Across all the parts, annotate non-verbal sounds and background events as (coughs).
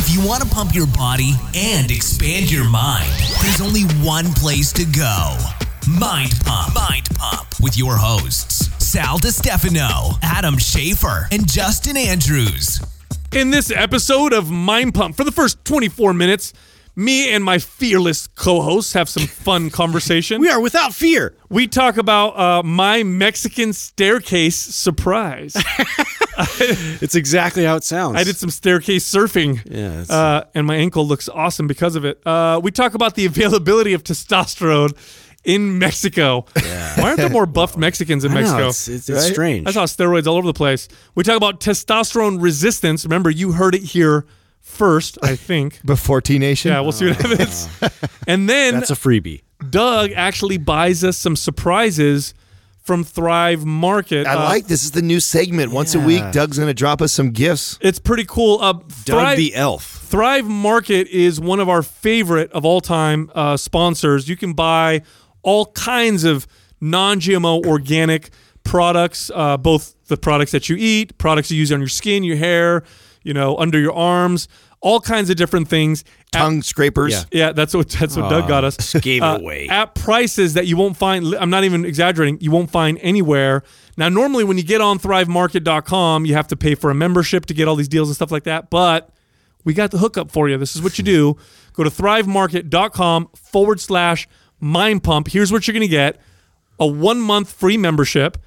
If you want to pump your body and expand your mind, there's only one place to go Mind Pump. Mind Pump with your hosts, Sal DiStefano, Adam Schafer, and Justin Andrews. In this episode of Mind Pump, for the first 24 minutes, me and my fearless co-hosts have some fun (laughs) conversation. We are without fear. We talk about uh, my Mexican staircase surprise. (laughs) (laughs) It's exactly how it sounds. I did some staircase surfing. Yeah, Uh, and my ankle looks awesome because of it. Uh, we talk about the availability of testosterone in Mexico. Yeah. Why aren't there more buffed Mexicans in I know, Mexico? it's, it's, it's strange. I saw steroids all over the place. We talk about testosterone resistance. Remember, you heard it here first, I think. (laughs) Before T Nation? Yeah, we'll see what happens. (laughs) And then That's a freebie. Doug actually buys us some surprises from Thrive Market. I Uh, like this. is the new segment. Once a week, Doug's going to drop us some gifts. It's pretty cool. Uh, Doug the Elf. Thrive Market is one of our favorite of all time uh, sponsors. You can buy all kinds of non GMO organic products, uh, both the products that you eat, products you use on your skin, your hair, you know, under your arms, all kinds of different things. At- Tongue scrapers. Yeah. yeah, that's what that's what Doug got us. (laughs) gave Uh, away. at prices that you won't find. I'm not even exaggerating. You won't find anywhere. Now, normally when you get on ThriveMarket.com, you have to pay for a membership to get all these deals and stuff like that. But we got the hookup for you. This is what you do. Go to ThriveMarket.com forward slash Mind Pump. Here's what you're going to get: a one month free membership,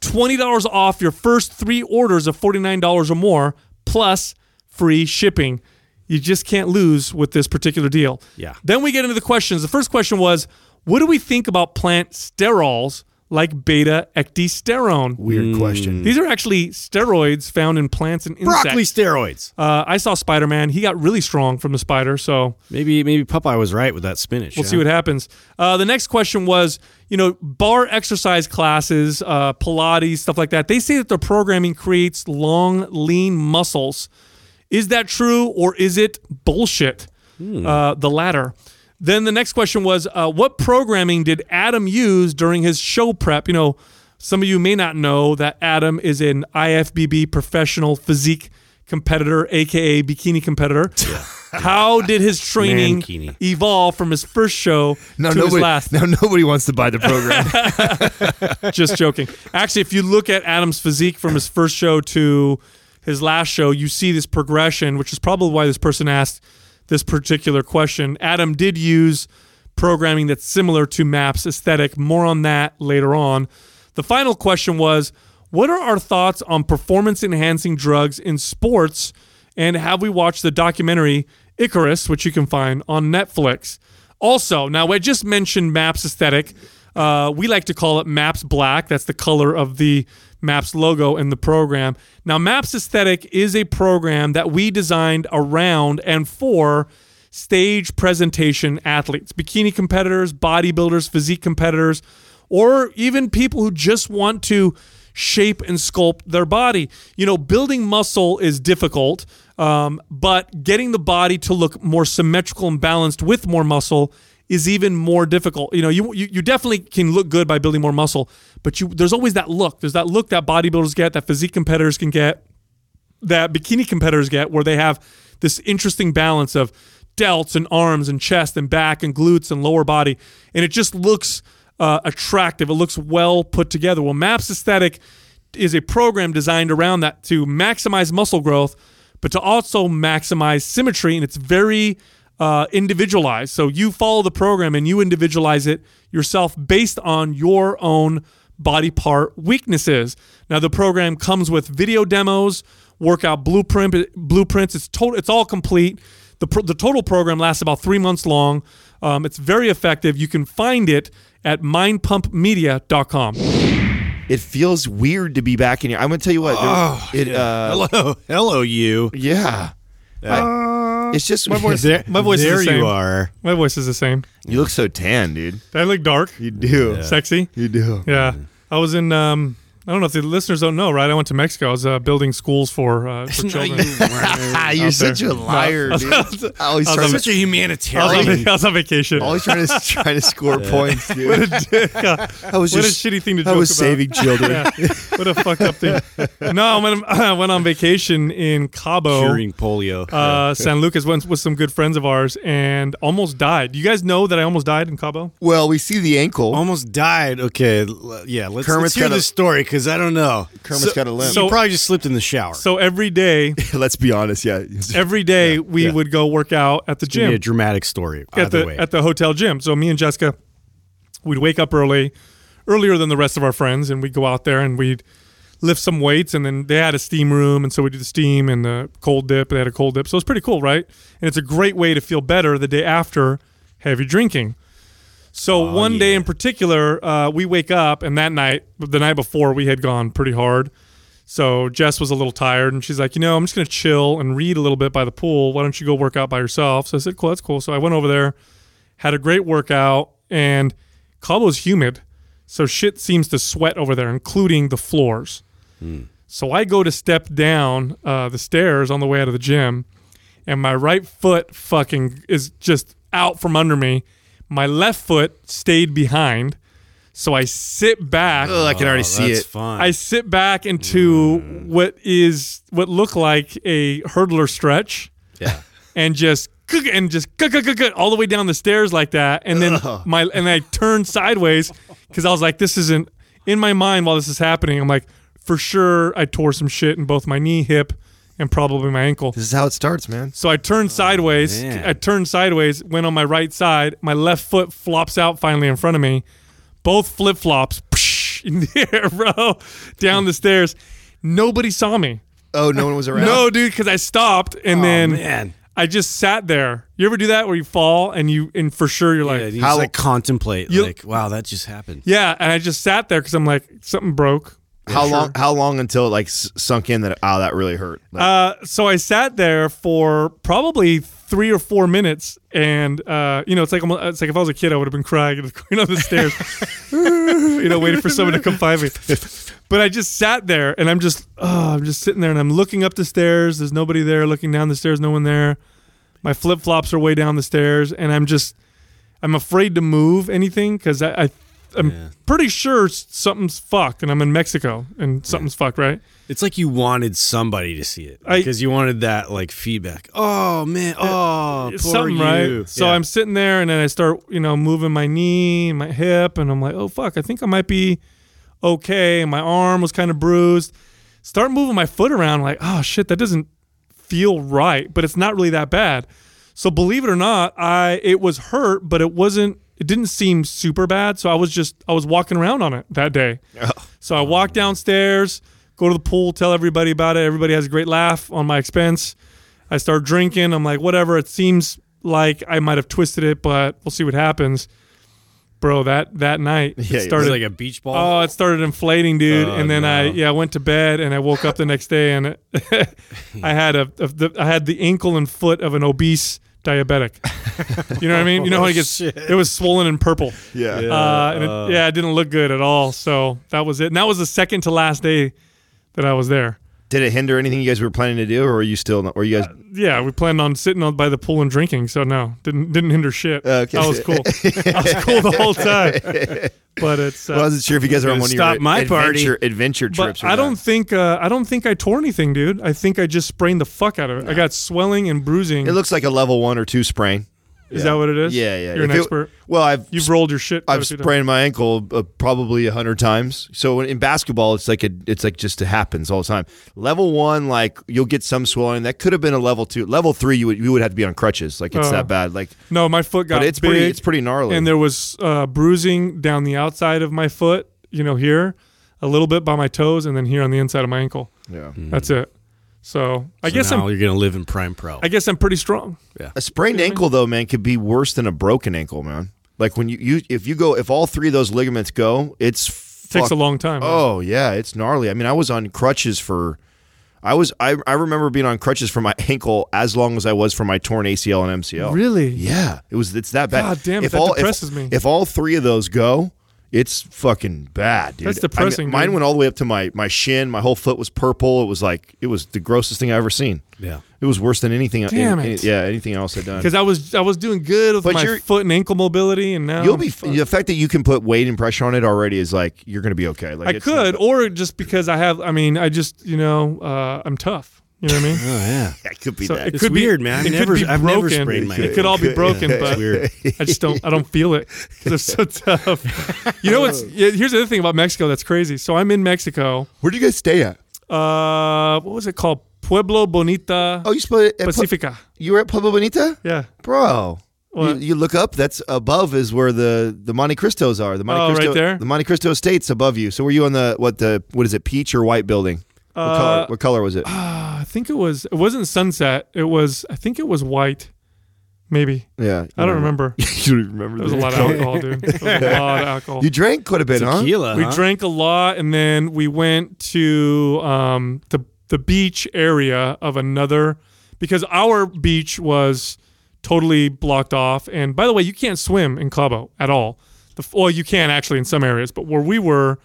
twenty dollars off your first three orders of forty nine dollars or more, plus free shipping. You just can't lose with this particular deal. Yeah. Then we get into the questions. The first question was, what do we think about plant sterols like beta ecdysterone? Weird question. These are actually steroids found in plants and insects. Broccoli steroids. Uh, I saw Spider Man. He got really strong from the spider. So Maybe maybe Popeye was right with that spinach. We'll yeah? see what happens. Uh, the next question was, you know, bar exercise classes, uh, Pilates, stuff like that. They say that their programming creates long, lean muscles. Is that true or is it bullshit? Uh, the latter. Then the next question was, uh, what programming did Adam use during his show prep? You know, some of you may not know that Adam is an IFBB professional physique competitor, aka bikini competitor. (laughs) How did his training Mankini. evolve from his first show No, to his last? no, nobody wants to buy the program. (laughs) Just joking. Actually, if you look at Adam's physique from his first show to his last show, you see this progression, which is probably why this person asked this particular question. Adam did use programming that's similar to MAPS aesthetic. More on that later on. The final question was What are our thoughts on performance enhancing drugs in sports? And have we watched the documentary Icarus, which you can find on Netflix? Also, now I just mentioned Maps aesthetic. Uh, we like to call it Maps Black. That's the color of the Maps logo in the program. Now, Maps Aesthetic is a program that we designed around and for stage presentation athletes, bikini competitors, bodybuilders, physique competitors, or even people who just want to shape and sculpt their body. You know, building muscle is difficult, um, but getting the body to look more symmetrical and balanced with more muscle is even more difficult. You know, you, you you definitely can look good by building more muscle, but you there's always that look. There's that look that bodybuilders get, that physique competitors can get, that bikini competitors get, where they have this interesting balance of delts and arms and chest and back and glutes and lower body, and it just looks uh, attractive. It looks well put together. Well, Maps Aesthetic is a program designed around that to maximize muscle growth, but to also maximize symmetry, and it's very uh, individualized. So you follow the program and you individualize it yourself based on your own body part weaknesses. Now the program comes with video demos, workout blueprint blueprints. It's total. It's all complete. The, pro- the total program lasts about three months long. Um, it's very effective. You can find it at mindpumpmedia.com. it feels weird to be back in here. I'm going to tell you what. there- it, uh, Hello, (laughs) hello, you. yeah. It's just My voice, There, my voice there is the same. you are. My voice is the same. You look so tan, dude. I look dark? You do. Sexy? You do. Yeah. I was in um I don't know if the listeners don't know, right? I went to Mexico. I was uh, building schools for, uh, for (laughs) children. you weren't. (laughs) You're such a liar, (laughs) No. dude. Always I was trying, on to, Such a I was, humanitarian. I was on vacation. always trying to trying to score points, dude. what a dick. Uh, I was what a just shitty thing to I was about. saving children. Yeah. What a fucked up thing. No, I went, I went on vacation in Cabo. Curing polio. uh, San Lucas went with some good friends of ours and almost died. Do you guys know that I almost died in Cabo? Well, we see the ankle. Almost died. Okay, l- yeah. Let's, Kermit's let's hear got a- the story because I don't know. Kermit's got a limp. you probably just slipped in the shower. So every day, (laughs) Let's be honest. Yeah. (laughs) every day we would go work out at the Give me a dramatic story. at Either the way. at the hotel gym. So me and Jessica, we'd wake up early, earlier than the rest of our friends, and we'd go out there and we'd lift some weights. And then they had a steam room, and so we do the steam and the cold dip. They had a cold dip, so it's pretty cool, right? And it's a great way to feel better the day after heavy drinking. So Oh, one day in particular, uh, we wake up, and that night, the night before, we had gone pretty hard. So Jess was a little tired, and she's like, you know, I'm just gonna chill and read a little bit by the pool. Why don't you go work out by yourself? So I said, cool, that's cool. So I went over there, had a great workout, and Cabo's humid, so shit seems to sweat over there, including the floors. So I go to step down uh, the stairs on the way out of the gym, and my right foot fucking is just out from under me. My left foot stayed behind, so I sit back. Ugh, I can already Oh, see that's it. Fun. I sit back into mm. what is what looked like a hurdler stretch yeah. (laughs) and just and just all the way down the stairs like that and then my and I turned sideways cuz I was like this isn't in my mind while this is happening I'm like for sure I tore some shit in both my knee hip and probably my ankle This is how it starts, man. so I turned sideways. Oh, man. I turned sideways, went on my right side. My left foot flops out finally in front of me. Both flip flops (laughs) in the air, bro, down the stairs. Nobody saw me. Oh, no one was around. No, dude, because I stopped and Oh, then man. I just sat there. You ever do that where you fall and you and for sure you're Yeah, like, you How- like contemplate, You- like, wow, that just happened. yeah, and I just sat there because I'm like something broke. How long? How long until it like s- sunk in that? Oh, that really hurt. Like, Uh, so I sat there for probably three or four minutes, and uh, you know, it's like it's like if I was a kid, I would have been crying and going up the stairs, you know, waiting for someone to come find me. But I just sat there, and I'm just, oh, I'm just sitting there, and I'm looking up the stairs. There's nobody there. Looking down the stairs, no one there. My flip flops are way down the stairs, and I'm just, I'm afraid to move anything because I, I, I'm Yeah. pretty sure something's fucked, and I'm in Mexico, and something's fucked, right? It's like you wanted somebody to see it I- because you wanted that like feedback. Oh man, uh, oh It's poor something, you. right? So Yeah. I'm sitting there, and then I start, you know, moving my knee, and my hip, and I'm like, oh fuck, I think I might be okay. And my arm was kind of bruised. Start moving my foot around, like, oh shit, that doesn't feel right, but it's not really that bad. So believe it or not, I it was hurt, but it wasn't. It didn't seem super bad. So I was just I was walking around on it that day. So I walk downstairs, go to the pool, tell everybody about it. Everybody has a great laugh on my expense. I start drinking. I'm like, whatever. It seems like I might have twisted it, but we'll see what happens. Bro, that that night Yeah, it it It started was like a beach ball. Oh, it started inflating, dude. Oh, and then I yeah I went to bed and I woke up the next day and (laughs) I had a, a the, I had the ankle and foot of an obese diabetic. (laughs) You know what I mean? You know how it gets shit. it was swollen and purple. yeah. Uh, and it, yeah, it didn't look good at all. So that was it. And that was the second to last day that I was there. Did it hinder anything you guys were planning to do, or are you still? Not, or you guys? Yeah, we planned on sitting on by the pool and drinking. So no, didn't didn't hinder shit. Okay. That was cool. I was cool the whole time. But it's uh, well, I wasn't sure if you guys are on one of stop your my party. adventure adventure But trips. or I don't not. think uh, I don't think I tore anything, dude. I think I just sprained the fuck out of it. I got swelling and bruising. It looks like a level one or two sprain. Is that what it is? Yeah, yeah. You're an If it- expert. well, I've You've rolled your shit. quite I've a few times. sprained my ankle uh, probably a hundred times. So in basketball, it's like a, it's like just it happens all the time. Level one, like you'll get some swelling. That could have been a level two. Level three, you would you would have to be on crutches. Like it's Uh, that bad. Like, No, my foot got but it's big, pretty it's pretty gnarly. and there was uh, bruising down the outside of my foot. You know, here a little bit by my toes, and then here on the inside of my ankle. yeah. That's it. So I So guess now I'm. you're gonna live in prime pro. I guess I'm pretty strong. Yeah. A sprained ankle though, man, could be worse than a broken ankle, man. Like when you, you if you go if all three of those ligaments go, it's Takes fuck- a long time. Oh yeah, it's gnarly. I mean, I was on crutches for. I was I, I remember being on crutches for my (laughs) ankle as long as I was for my torn ACL and MCL. really? Yeah, it was. It's that bad. God damn it, If that all, depresses if, me. If all three of those go, It's fucking bad, dude. That's I mean, depressing, mine went all the way up to my my shin. My whole foot was purple. It was like it was the grossest thing I've ever seen. Yeah. It was worse than anything. Damn any- it. yeah, anything else I'd done. because I was I was doing good with But my foot and ankle mobility, and now You'll be fucked. the fact that you can put weight and pressure on it already is like you're going to be okay. Like I it's could, not- or just because I have. I mean, I just you know uh, I'm tough. You know what I mean? (laughs) Oh yeah. it could be So that. it It's could be- weird, man. It I've never- could be I've never broken. sprained my It could all be broken, It's but weird. I just don't. I don't feel it because they're so (laughs) tough. You know what's? yeah, Here's the other thing about Mexico that's crazy. So I'm in Mexico. Where do you guys stay at? Uh, what was it called? Pueblo Bonito Oh, you split at Pu- Pacifica. you were at Pueblo Bonito, Yeah. bro. You, you look up. That's above is where the the Monte Cristos are. The Monte Oh, right there? The Monte Cristo estates above you. So were you on the what the what is it? Peach or white building? What Uh, color? What color was it? Uh, I think it was. It wasn't sunset. It was. I think it was white. Maybe. yeah, I don't remember. (laughs) you don't remember. There was a lot of alcohol, dude. There was a lot of (laughs) alcohol. You drank quite a bit, huh? Tequila. we huh? drank a lot and then we went to um, the the beach area of another because our beach was totally blocked off and by the way you can't swim in Cabo at all the, well you can actually in some areas but where we were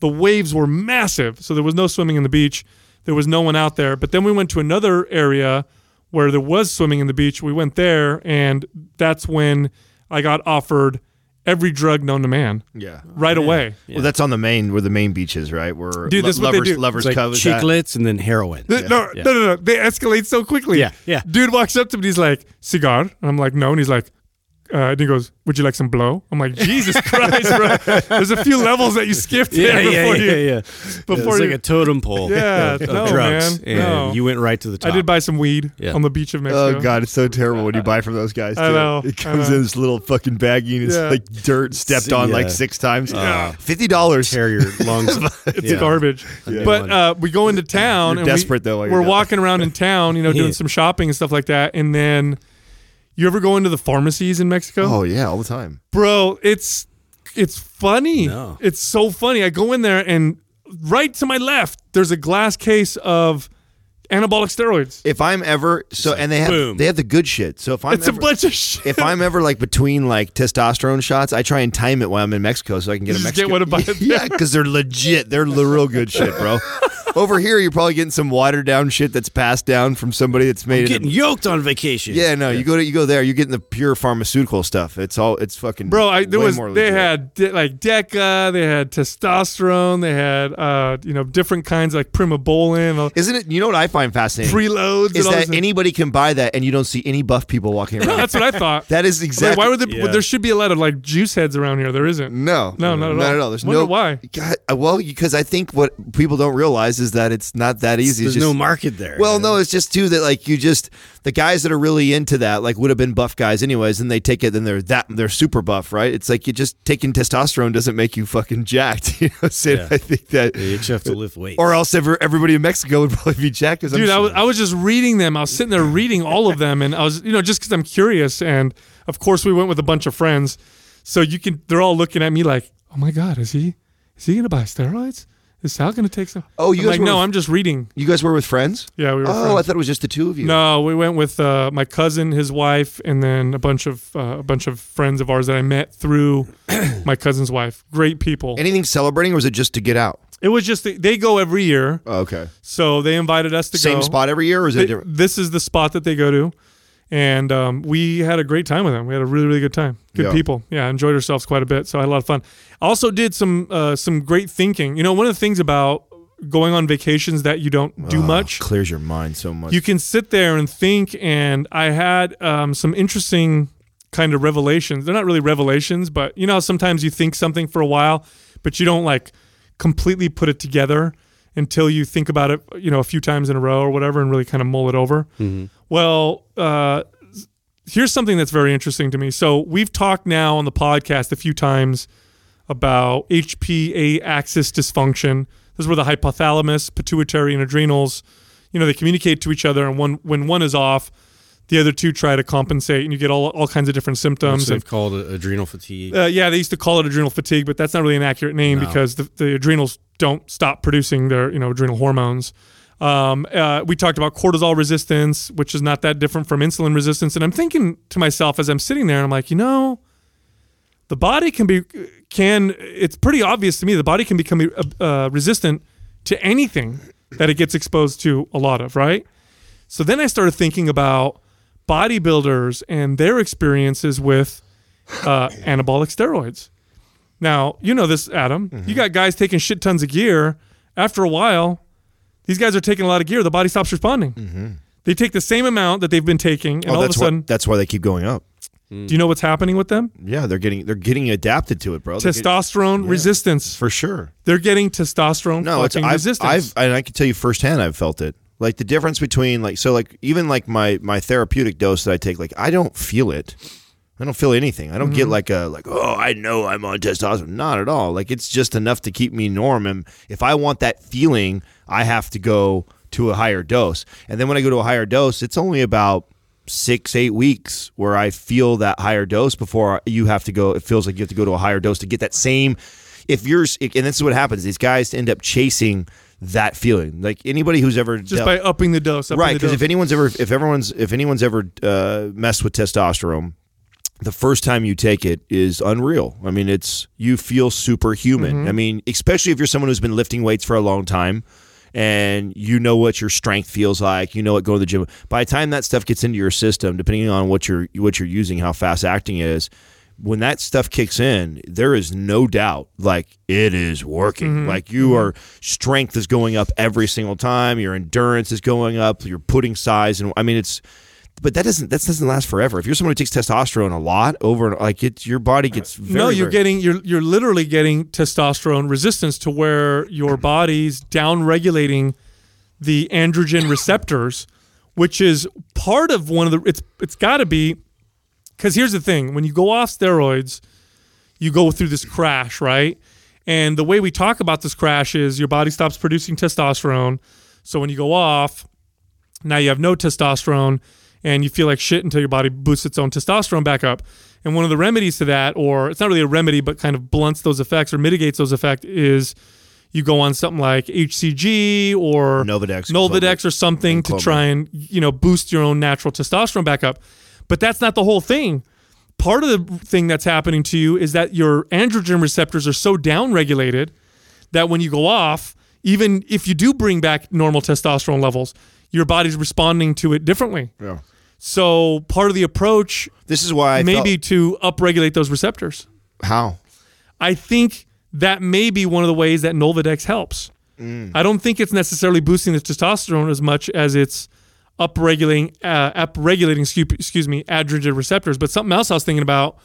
the waves were massive so there was no swimming in the beach there was no one out there but then we went to another area where there was swimming in the beach we went there and that's when I got offered every drug known to man Yeah. right away Well, that's on the main where the main beach is, right? Where Dude, this is what they lovers do. lovers It's like Cove chiclets and then heroin. Th- No, Yeah. no, no, no. They escalate so quickly. Yeah, yeah. Dude walks up to me. He's like, cigar. And I'm like, no. And he's like, uh, and he goes, would you like some blow? I'm like, Jesus (laughs) Christ, bro. There's a few levels that you skipped Yeah, there yeah, before yeah, you. yeah. Before it's you, like a totem pole. Yeah, of, of no, drugs, man, and no. you went right to the top. I did buy some weed Yeah. on the beach of Mexico. Oh god, it's so terrible when you buy from those guys. Too. I know, It comes know. in this little fucking baggie and it's Yeah. like dirt stepped on Yeah. like six times. Yeah. Fifty dollars. tear your (laughs) lungs. It's Yeah. garbage. Yeah. But uh, we go into town. You're and we- desperate, though, while We're walking around in town, you know, doing (laughs) some shopping and stuff like that. And then you ever go into the pharmacies in Mexico? Oh yeah, all the time. bro it's it's funny No. it's so funny i go in there and right to my left there's a glass case of anabolic steroids If I'm ever so, and they have boom. they have the good shit. So if I'm it's a ever, bunch of shit if I'm ever like between like testosterone shots, I try and time it while I'm in Mexico so I can get a Just Mexican. get one and (laughs) buy yeah, because they're legit. They're the real good shit, bro. (laughs) Over here, you're probably getting some watered down shit that's passed down from somebody that's made it. Getting yoked on vacation. Yeah, no, you go to you go there, you're getting the pure pharmaceutical stuff. It's all it's fucking bro I, there way was more they legit. had de- like deca they had testosterone they had uh you know different kinds like primobolan Isn't it? You know what I find fascinating preloads is and that this- anybody can buy that and you don't see any buff people walking (laughs) around. that's what i thought that is Like, exactly why would there, Yeah. there should be a lot of like juice heads around here there isn't no, No, not at not all. at all. There's Wonder no why. God, well, because I think what people don't realize is that it's not that easy. There's just, no market there. Well, no, it's just too that like you just the guys that are really into that like would have been buff guys anyways, and they take it and they're that they're super buff, right? It's like you just taking testosterone doesn't make you fucking jacked. (laughs) You know, what I'm saying? Yeah. I think that, You just have to lift weight, or else ever, everybody in Mexico would probably be jacked. Dude, I was, I was just reading them. I was sitting there reading all of them, and I was, you know, just because I'm curious. And of course, we went with a bunch of friends, so you can. They're all looking at me like, "Oh my god, is he, is he gonna buy steroids? Is Sal gonna take some?" Oh, you I'm guys like, were no, with- I'm just reading. you guys were with friends. Yeah, we were. Oh, I thought it was just the two of you. No, we went with uh, my cousin, his wife, and then a bunch of uh, a bunch of friends of ours that I met through (clears throat) my cousin's wife. Great people. Anything celebrating, or was it just to get out? it was just they go every year, Oh, okay. so they invited us to go. Same go. spot every year, or is it They- different? this is the spot that they go to, and um, we had a great time with them. We had a really really good time. Good Yeah. people. Yeah, enjoyed ourselves quite a bit. So I had a lot of fun. Also did some uh, some great thinking. You know, one of the things about going on vacations that you don't do Oh, much. Clears your mind so much. You can sit there and think, and I had um, some interesting kind of revelations. They're not really revelations, but you know, sometimes you think something for a while, but you don't like completely put it together until you think about it, you know, a few times in a row or whatever, and really kind of mull it over. Well, uh, here's something that's very interesting to me. So we've talked now on the podcast a few times about HPA axis dysfunction. This is where the hypothalamus, pituitary, and adrenals, you know, they communicate to each other, and one when one is off, the other two try to compensate, and you get all all kinds of different symptoms. They've called it adrenal fatigue. uh, yeah, they used to call it adrenal fatigue, but that's not really an accurate name No. because the, the adrenals don't stop producing their you know adrenal hormones. Um, uh, we talked about cortisol resistance, which is not that different from insulin resistance. And I'm thinking to myself as I'm sitting there, I'm like, you know, the body can be can it's pretty obvious to me the body can become uh, uh, resistant to anything that it gets exposed to a lot of, right? So then I started thinking about bodybuilders and their experiences with uh, anabolic steroids. Now, you know this, Adam. You got guys taking shit tons of gear. After a while, these guys are taking a lot of gear. The body stops responding. Mm-hmm. They take the same amount that they've been taking, and oh, all of a that's sudden, why that's why they keep going up. Mm. do you know what's happening with them? Yeah, they're getting they're getting adapted to it, bro. They're get- Testosterone resistance. for sure. They're getting testosterone No, it's fucking I've, resistance. I've and I can tell you firsthand. I've felt it. Like the difference between like so like even like my my therapeutic dose that I take. Like I don't feel it. I don't feel anything. I don't get like a like oh I know I'm on testosterone. Not at all. Like it's just enough to keep me norm. And if I want that feeling, I have to go to a higher dose. And then when I go to a higher dose, it's only about six eight weeks where I feel that higher dose before you have to go. It feels like you have to go to a higher dose to get that same. If you're and this is what happens. These guys end up chasing that feeling. Like anybody who's ever just dealt- by upping the dose. Upping right because if anyone's ever if everyone's if anyone's ever uh, messed with testosterone the first time you take it is unreal. I mean it's you feel superhuman. Mm-hmm. i mean especially if you're someone who's been lifting weights for a long time and you know what your strength feels like you know what going to the gym by the time that stuff gets into your system depending on what you're what you're using how fast acting it is when that stuff kicks in, there is no doubt like it is working. Like you are strength is going up every single time, your endurance is going up, you're putting size and I mean it's but that doesn't that doesn't last forever. If you're someone who takes testosterone a lot over like it your body uh, gets very no, you're very- getting you're you're literally getting testosterone resistance to where your body's down regulating the androgen receptors, which is part of one of the it's it's got to be because here's the thing: when you go off steroids, you go through this crash, right? And the way we talk about this crash is your body stops producing testosterone. So when you go off, now you have no testosterone and you feel like shit until your body boosts its own testosterone back up. And one of the remedies to that, or it's not really a remedy, but kind of blunts those effects or mitigates those effects, is you go on something like HCG or Nolvadex, Nolvadex or something to try and you know boost your own natural testosterone back up. But that's not the whole thing. Part of the thing that's happening to you is that your androgen receptors are so downregulated that when you go off, even if you do bring back normal testosterone levels, your body's responding to it differently. Yeah. So part of the approach This is why I may felt- to upregulate those receptors. how I think that may be one of the ways that Nolvadex helps. Mm. I don't think it's necessarily boosting the testosterone as much as it's upregulating, uh, upregulating, excuse, excuse me, androgen receptors. But something else I was thinking about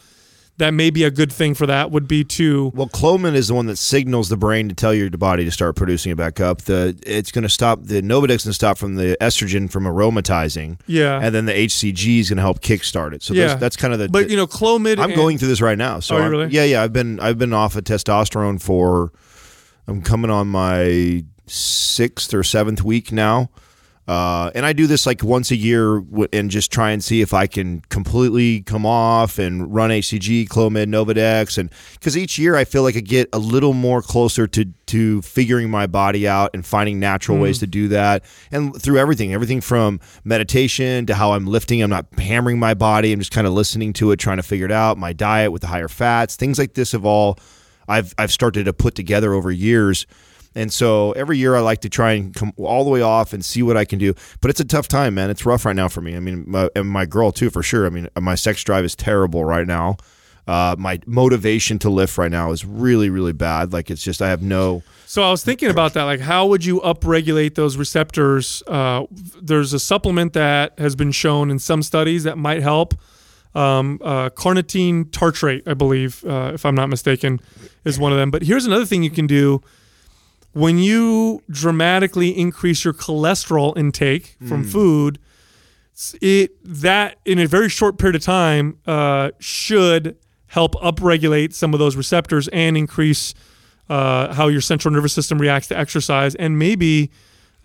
that may be a good thing for that would be to Well, Clomid is the one that signals the brain to tell your body to start producing it back up. The it's going to stop the going to stop from the estrogen from aromatizing. Yeah. and then the HCG is going to help kickstart it. So yeah, that's, that's kind of the. But you know, Clomid. I'm and- going through this right now. So Oh, you really? yeah, yeah. I've been I've been off of testosterone for. I'm coming on my sixth or seventh week now. Uh, and I do this like once a year w- and just try and see if I can completely come off and run HCG, Clomid, Nolvadex, and because each year I feel like I get a little more closer to to figuring my body out and finding natural ways to do that, and through everything, everything from meditation to how I'm lifting, I'm not hammering my body, I'm just kind of listening to it, trying to figure it out. My diet with the higher fats, things like this have all I've I've started to put together over years. And so every year I like to try and come all the way off and see what I can do. But it's a tough time, man. It's rough right now for me. I mean, my, and my girl too, for sure. I mean, my sex drive is terrible right now. Uh, my motivation to lift right now is really, really bad. Like it's just I have no. So I was thinking about that. Like, how would you upregulate those receptors? Uh, there's a supplement that has been shown in some studies that might help. Um, uh, carnitine tartrate, I believe, uh, if I'm not mistaken, is one of them. But here's another thing you can do when you dramatically increase your cholesterol intake from food. It that in a very short period of time uh, should help upregulate some of those receptors and increase uh, how your central nervous system reacts to exercise and maybe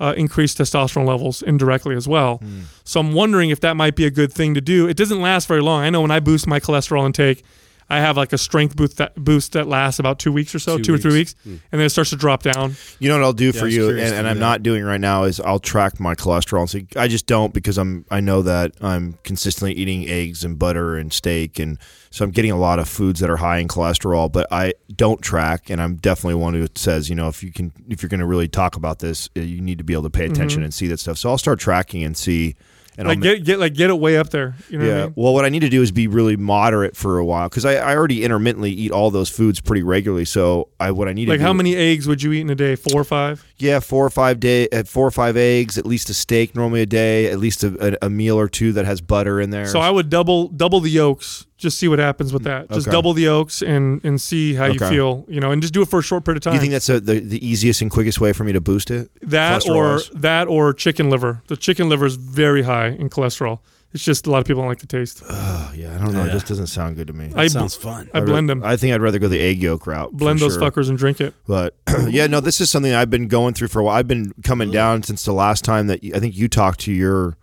uh, increase testosterone levels indirectly as well. So I'm wondering if that might be a good thing to do. It doesn't last very long. I know when I boost my cholesterol intake, I have like a strength boost that boost that lasts about two weeks or so, Two two, or three weeks. weeks, and then it starts to drop down. You know what I'll do I for you, and, and I'm that. not doing right now is I'll track my cholesterol. So I just don't because I'm I know that I'm consistently eating eggs and butter and steak, and so I'm getting a lot of foods that are high in cholesterol. But I don't track, and I'm definitely one who says you know if you can if you're going to really talk about this, uh, you need to be able to pay attention and see that stuff. So I'll start tracking and see. And I'll Like get get like get it way up there. You know yeah. what I mean? Well, what I need to do is be really moderate for a while because I, I already intermittently eat all those foods pretty regularly. So I what I need to do. Like to how do, many eggs would you eat in a day? Four or five? Yeah, four or five day, uh, four or five eggs, at least a steak normally a day, at least a, a, a meal or two that has butter in there. So I would double double the yolks. Just see what happens with mm, that. Just Okay. double the yolks and and see how you Okay. feel. You know, and just do it for a short period of time. do you think that's a, the the easiest and quickest way for me to boost it? that or cholesterol-wise? that or chicken liver? The chicken liver is very high in cholesterol. It's just a lot of people don't like the taste. Oh, yeah, I don't know. It just doesn't sound good to me. I sounds fun. I blend them, I think I'd rather go the egg yolk route. blend for those sure. fuckers and drink it. But (clears throat) yeah, no, this is something I've been going through for a while. I've been coming down since the last time that you, I think you talked to your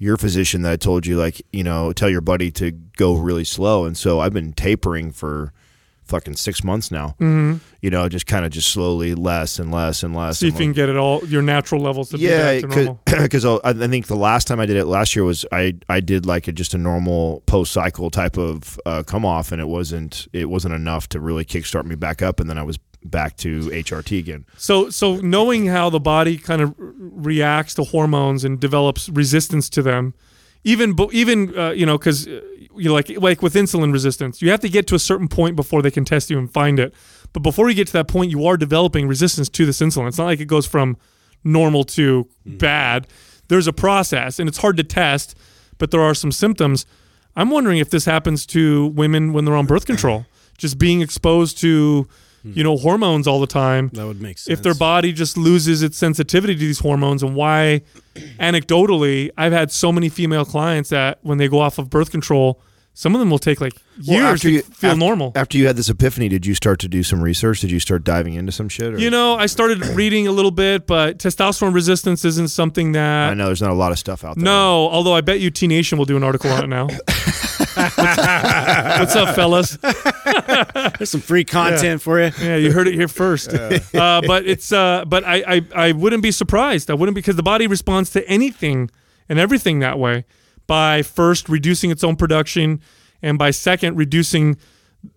your physician that I told you like you know tell your buddy to go really slow, and so I've been tapering for fucking six months now. Mm-hmm. You know, just kind of just slowly less and less and less. See if you can get it all your natural levels to be yeah, back to normal. (clears throat) because I think the last time I did it last year was I I did like a, just a normal post cycle type of uh, come off, and it wasn't it wasn't enough to really kickstart me back up, and then I was back to HRT again. So, so knowing how the body kind of reacts to hormones and develops resistance to them, even even uh, you know, because uh, you know, like like with insulin resistance, you have to get to a certain point before they can test you and find it. But before you get to that point, you are developing resistance to this insulin. It's not like it goes from normal to bad. There's a process, and it's hard to test, but there are some symptoms. I'm wondering if this happens to women when they're on birth control, just being exposed to, Hmm. you know, hormones all the time That would make sense. if their body just loses its sensitivity to these hormones and why (clears throat) anecdotally i've had so many female clients that when they go off of birth control some of them will take like Well, years after to you- feel after- normal After you had this epiphany, did you start to do some research? Did you start diving into some shit? Or? you know i started (clears throat) reading a little bit but testosterone resistance isn't something that I know there's not a lot of stuff out there. no although i bet you t nation will do an article on it now what's, (laughs) what's up fellas (laughs) There's some free content for you. Yeah, you heard it here first. (laughs) Uh, but it's uh, but I, I I wouldn't be surprised. I wouldn't because the body responds to anything and everything that way by first reducing its own production and by second reducing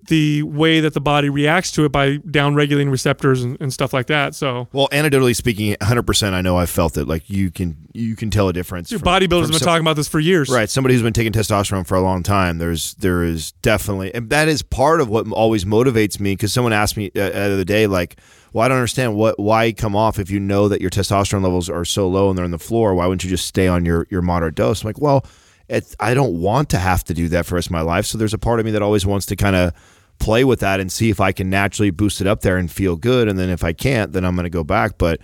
the way that the body reacts to it by downregulating receptors and, and stuff like that. So Well, anecdotally speaking, 100. percent I know I've felt it. Like you can you can tell a difference. your bodybuilders have been some- talking about this for years. Right, somebody who's been taking testosterone for a long time. There's there is definitely, and that is part of what always motivates me. Because someone asked me uh, the other day, like, "Well, I don't understand what why come off if you know that your testosterone levels are so low and they're on the floor. Why wouldn't you just stay on your your moderate dose?" I'm like, well, it's, I don't want to have to do that for the rest of my life. So there's a part of me that always wants to kind of play with that and see if I can naturally boost it up there and feel good. And then if I can't, then I'm going to go back. But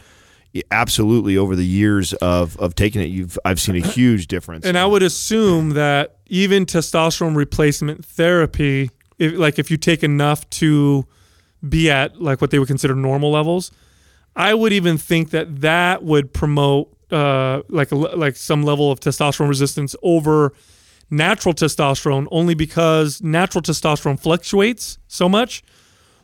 absolutely, over the years of of taking it, you've I've seen a (laughs) huge difference. And I would assume that even testosterone replacement therapy, if, like if you take enough to be at like what they would consider normal levels, I would even think that that would promote uh, like like some level of testosterone resistance over natural testosterone, only because natural testosterone fluctuates so much.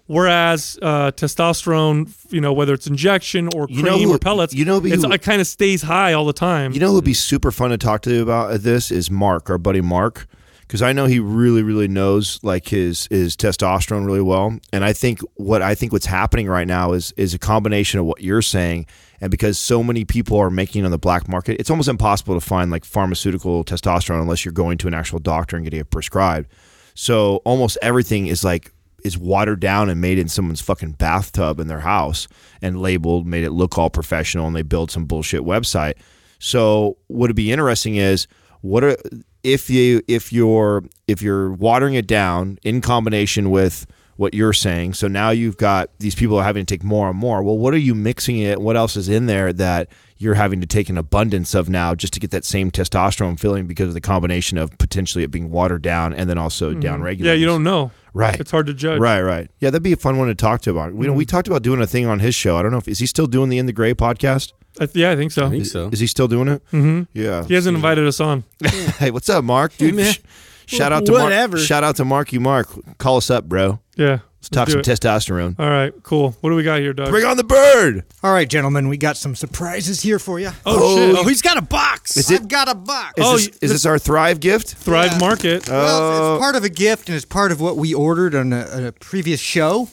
Whereas uh, testosterone, you know, whether it's injection or You cream know who- or pellets, you know who- it's, it kind of stays high all the time. You know who would be super fun to talk to you about this is Mark, our buddy Mark, because I know he really, really knows like his his testosterone really well. And I think what I think what's happening right now is is a combination of what you're saying, and because so many people are making on the black market, it's almost impossible to find like pharmaceutical testosterone unless you're going to an actual doctor and getting it prescribed. So almost everything is like is watered down and made in someone's fucking bathtub in their house and labeled, made it look all professional, and they build some bullshit website. So what would be interesting is what are if you if you're if you're watering it down in combination with what you're saying. So now you've got these people are having to take more and more. Well, what are you mixing it? What else is in there that you're having to take an abundance of now just to get that same testosterone feeling because of the combination of potentially it being watered down and then also down regulated. Mm-hmm. yeah, you don't know. Right. It's hard to judge. Right, right. Yeah, that'd be a fun one to talk to about. We Mm-hmm. we talked about doing a thing on his show. I don't know if is he still doing the In the Gray podcast? I, yeah, I think so. I think so. Is he still doing it? Mm-hmm. Yeah. He hasn't invited us on. (laughs) Hey, what's up, Mark? Dude, man. sh- Shout out to Whatever. Mark. Shout out to Marky Mark. Call us up, bro. Yeah. Let's talk do some it. testosterone. All right, cool. What do we got here, Doug? Bring on the bird. All right, gentlemen, we got some surprises here for you. oh, shit. Oh, he's got a box. Is it? I've got a box. Is, Oh, this, y- is this our Thrive gift? Thrive Yeah. Market. well, it's part of a gift and it's part of what we ordered on a, a previous show.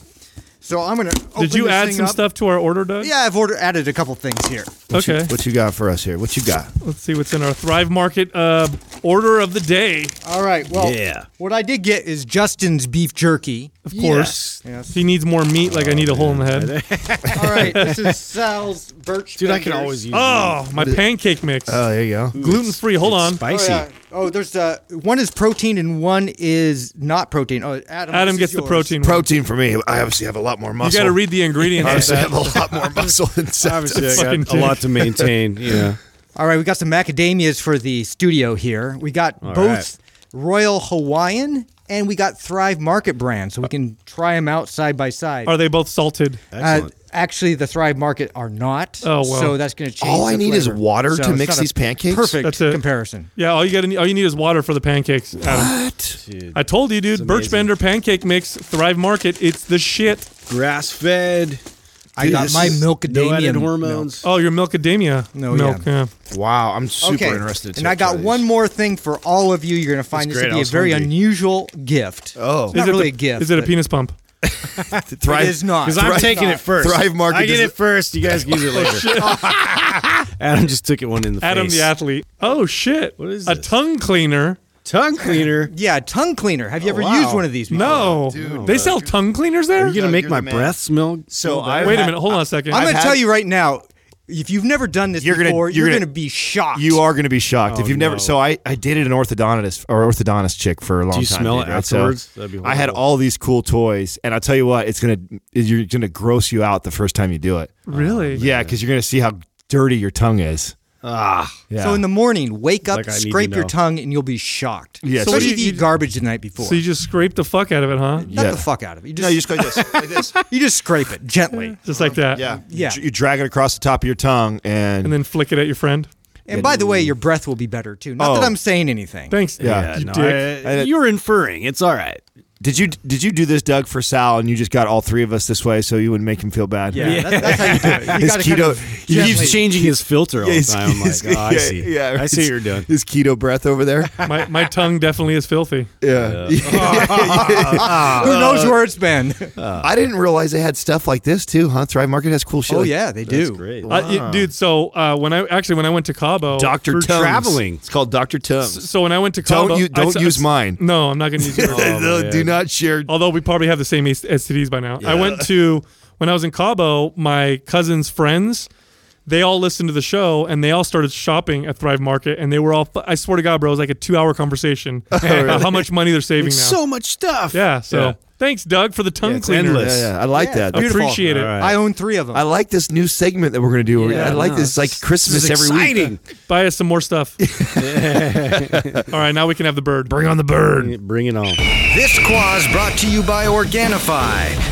So I'm gonna. Did you add some stuff to our order, Doug? Yeah, I've ordered added a couple things here. What you- Okay. what you got for us here? What you got? Let's see what's in our Thrive Market uh, order of the day. All right. Well, Yeah. What I did get is Justin's beef jerky. Of course. Yes. He needs more meat, like I need a hole in the head. (laughs) All right. This is Sal's birch. Dude, I can always use Oh, my pancake mix. Oh, there you go. Gluten free. Hold on. Oh, spicy. yeah. Oh, there's uh, one is protein and one is not protein. Oh, Adam. Adam gets the yours. protein. one. Protein for me. I obviously have a lot more muscle. You got to read the ingredients. I obviously have a lot more (laughs) muscle than Obviously, I got a lot to maintain. Yeah. (laughs) All right, we got some macadamias for the studio here. We got both Royal Hawaiian and we got Thrive Market brand, so we can try them out side by side. Are they both salted? Uh, Excellent. Actually, the Thrive Market are not. Oh, well. So that's going to change. All I the need is water So to mix these pancakes? Perfect That's it. comparison. Yeah, all you got all you need is water for the pancakes. Adam. What? Dude. I told you, dude. Birch. Bender pancake mix, Thrive Market. It's the shit. Grass fed. I got my is milkadamia No added milk. hormones. Oh, your milkadamia No, milk. yeah. Yeah. Wow, I'm super okay, interested. to and I got these. one more thing for all of you. You're going to find That's this great. to be a very hungry. unusual gift. Oh, It's not Is it really the- a gift. Is it a penis pump? (laughs) Thrive. It is not. Because I'm taking not. it first. Thrive Market I get does it it- first. You guys can use it later. Adam just took it one in the Adam face. Adam the athlete. Oh shit! What is this? a this? tongue cleaner? Tongue cleaner. (laughs) Yeah, tongue cleaner. Have you ever oh, wow. used one of these? Before? No, dude. they sell tongue cleaners there. Are you gonna make my man. breath smell? So I- bad? Wait a minute. Hold on a second. I'm I've going to had- tell you right now. If you've never done this You're gonna- before, you're you're, gonna- going to be shocked. You are going to be shocked if Oh, you've never. So I, I dated an orthodontist or orthodontist chick for a long time. Do you time. smell dude, it right? So afterwards? That'd be I had all these cool toys, and I'll tell you what, it's gonna you're gonna gross you out the first time you do it. really? Yeah, because you're gonna see how dirty your tongue is. Ah, Yeah. So in the morning, wake up, Like I need to scrape your know. tongue, and you'll be shocked. Yeah, So Especially what do if you- you eat garbage the night before. So you just scrape the fuck out of it, huh? Not Yeah. the fuck out of it. You just, no, you just go like this, like (laughs) this. you just scrape it gently. Just like that. Yeah, Yeah. You, you drag it across the top of your tongue, and, And then flick it at your friend. And by the way, your breath will be better too. Not that Oh. I'm saying anything. Thanks. Yeah. You no, dick. I- you're inferring. It's all right. Did you did you do this, Doug, for Sal, and you just got all three of us this way, so you wouldn't make him feel bad? Yeah, that- that's how you do it. You (laughs) His keto, kind of He keeps changing his filter all the time. I'm like, his- oh, I yeah, see. Yeah, I see what you're doing. His keto breath over there. (laughs) My my tongue definitely is filthy. Yeah. (laughs) Who knows where it's been? I didn't realize they had stuff like this too, huh? Thrive Market has cool shit. oh like- yeah, they That's do. great. Uh, y- dude, so uh, when I actually when I went to Cabo, Doctor For traveling. It's called Doctor Tung's. so when I went to Cabo, Don't you don't s- use I s- mine. No, I'm not going to use yours. Not share. Although we probably have the same STDs by now. I went to when I was in Cabo, my cousin's friends, they all listened to the show and they all started shopping at Thrive Market and they were all I swear to God, bro, it was like a two hour conversation (laughs) oh, about how much money they're saving now. so much stuff. yeah, so Yeah. thanks, Doug, for the tongue Yeah, cleaner. endless. Yeah, yeah, I like Yeah, that. it's beautiful. Appreciate it. All right. I own three of them. I like this new segment that we're going to do. Yeah, I like no, this like Christmas is every exciting. week. Buy us some more stuff. (laughs) all right, now we can have the bird. Bring on the bird. Bring it on. This quaz brought to you by Organifi.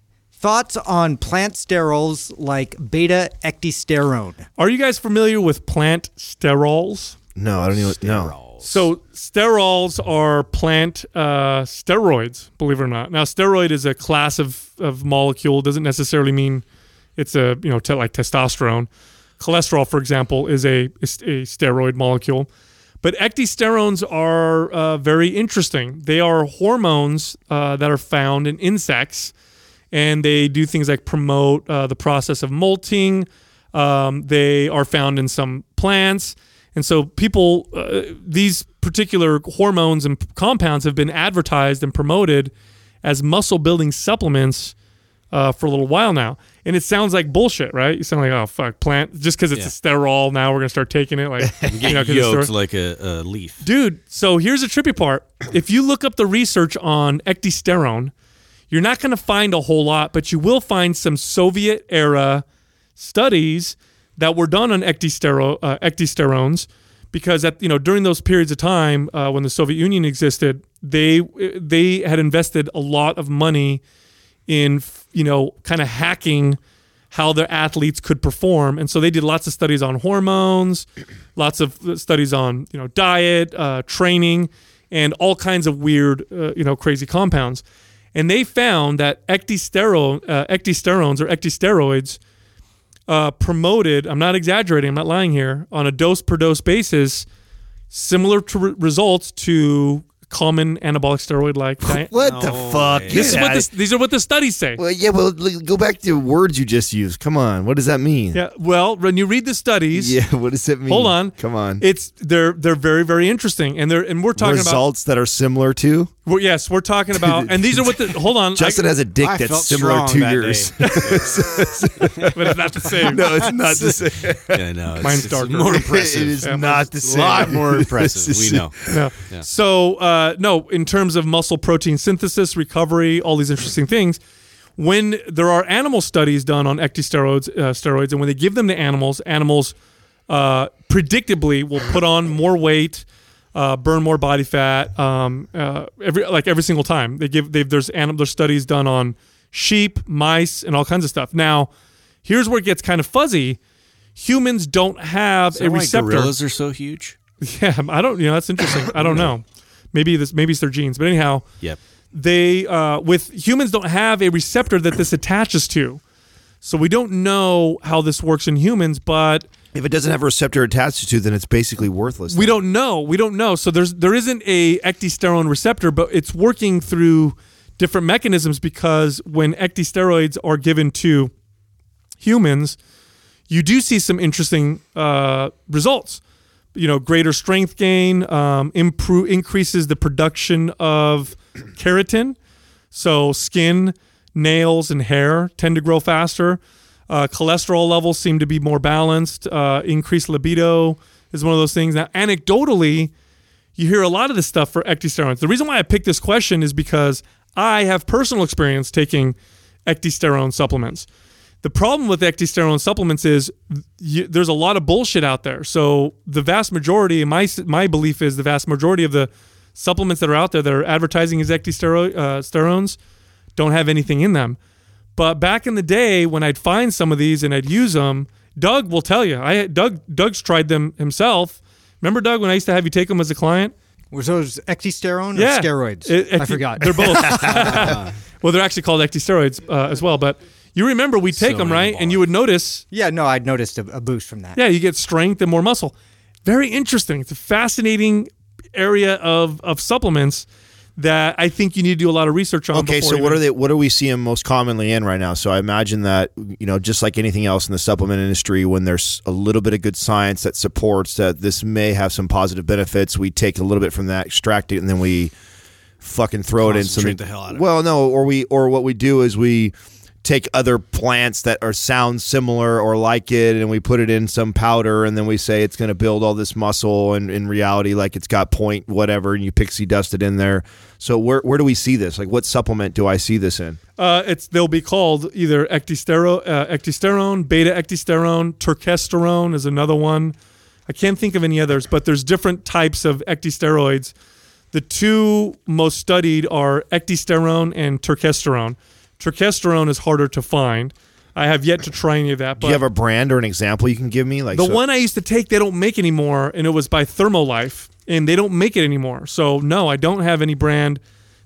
Thoughts on plant sterols like beta ecdysterone? Are you guys familiar with plant sterols? No, I don't even know. So sterols are plant uh, steroids, believe it or not. Now, steroid is a class of, of molecule. Doesn't necessarily mean it's a you know te- like testosterone. Cholesterol, for example, is a is a steroid molecule. But ecdysterones are uh, very interesting. They are hormones uh, that are found in insects, and they do things like promote uh, the process of molting. Um, they are found in some plants. And so, people, uh, these particular hormones and p- compounds have been advertised and promoted as muscle building supplements uh, for a little while now, and it sounds like bullshit, right? You sound like oh fuck, plant just because it's Yeah. a sterol now we're gonna start taking it like (laughs) you know, Yoked like a, a leaf. Dude, so here's the trippy part. If you look up the research on ecdysterone, you're not going to find a whole lot, but you will find some Soviet era studies that were done on ecdystero, uh, because at you know during those periods of time uh, when the Soviet Union existed, they they had invested a lot of money in you know kind of hacking how their athletes could perform. And so they did lots of studies on hormones lots of studies on you know diet uh, training and all kinds of weird uh, you know crazy compounds and they found that ecdysterone, uh, ecdysterones or ecdysteroids uh, promoted i'm not exaggerating i'm not lying here on a dose per dose basis similar to re- results to common anabolic steroid like (laughs) diet What the fuck? this is what this, these are what the studies say Well, yeah, well, l- go back to words you just used. Come on, what does that mean? Yeah. Well, when you read the studies, Yeah, (laughs) what does it mean? hold on. Come on. It's they're they're very very interesting, and they're and we're talking about. Results that are similar to. about. We're, yes, we're talking about, (laughs) and these are what the. Hold on, Justin I, has a dick I that's felt similar strong to that yours. but it's not the same. no, it's not the same. Yeah, no, it's, Mine's it's darker. more impressive. It is Yeah, not the same. a same. lot more impressive. We know. No. Yeah. So uh, no, in terms of muscle protein synthesis, recovery, all these interesting things. When there are animal studies done on ecdysteroids, uh, steroids, and when they give them to animals, animals uh, predictably will put on more weight, uh, burn more body fat, um, uh, every like every single time they give. They've, there's anim- there's studies done on sheep, mice, and all kinds of stuff. Now, here's where it gets kind of fuzzy. Humans don't have Is a receptor. gorillas are so huge? (laughs) Yeah, I don't. You know, that's interesting. I don't (clears throat) know. Maybe this. Maybe it's their genes. But anyhow, Yep. they uh, with humans don't have a receptor that this attaches to, so we don't know how this works in humans. But If it doesn't have a receptor attached to, then it's basically worthless. we don't know. We don't know. So there's there isn't a ecdysterone receptor, but it's working through different mechanisms because when ecdysteroids are given to humans, you do see some interesting uh, results. You know, greater strength gain, um, improve increases the production of keratin, so skin, nails, and hair tend to grow faster. Uh, cholesterol levels seem to be more balanced. Uh, increased libido is one of those things. Now, anecdotally, you hear a lot of this stuff for ecdysterones. The reason why I picked this question is because I have personal experience taking ecdysterone supplements. The problem with ecdysterone supplements is you, there's a lot of bullshit out there. So the vast majority, my my belief is the vast majority of the supplements that are out there that are advertising as ecdysteroids uh, don't have anything in them. But back in the day when I'd find some of these and I'd use them, Doug will tell you. I Doug Doug's tried them himself. Remember Doug when I used to have you take them as a client? Was those ecdysterone Yeah, or steroids? It- I forgot. They're both. (laughs) well, they're actually called ecdysteroids uh, as well. But you remember we take So them right, and you would notice, yeah, no, I'd noticed a, a boost from that. yeah, you get strength and more muscle. Very interesting. It's a fascinating area of of supplements that I think you need to do a lot of research on. Okay, so what even- are they? What are we seeing most commonly in right now? So I imagine that you know, just like anything else in the supplement industry, when there's a little bit of good science that supports that this may have some positive benefits, we take a little bit from that, extract it, and then we fucking throw it in some. Concentrate the hell out of it. well, no, or we or what we do is we take other plants that are sound similar or like it and we put it in some powder and then we say it's going to build all this muscle and in reality like it's got point whatever and you pixie dust it in there so where, where do we see this like what supplement do i see this in Uh, it's they'll be called either ecdystero, uh, ecdysterone, beta ecdysterone, turkesterone is another one. I can't think of any others, but there's different types of ecdysteroids. The two most studied are ecdysterone and turkesterone. Turkesterone is harder to find. I have yet to try any of that. But do you have a brand or an example you can give me like the so- one I used to take, they don't make anymore, and it was by Thermolife, and they don't make it anymore. So no, I don't have any brand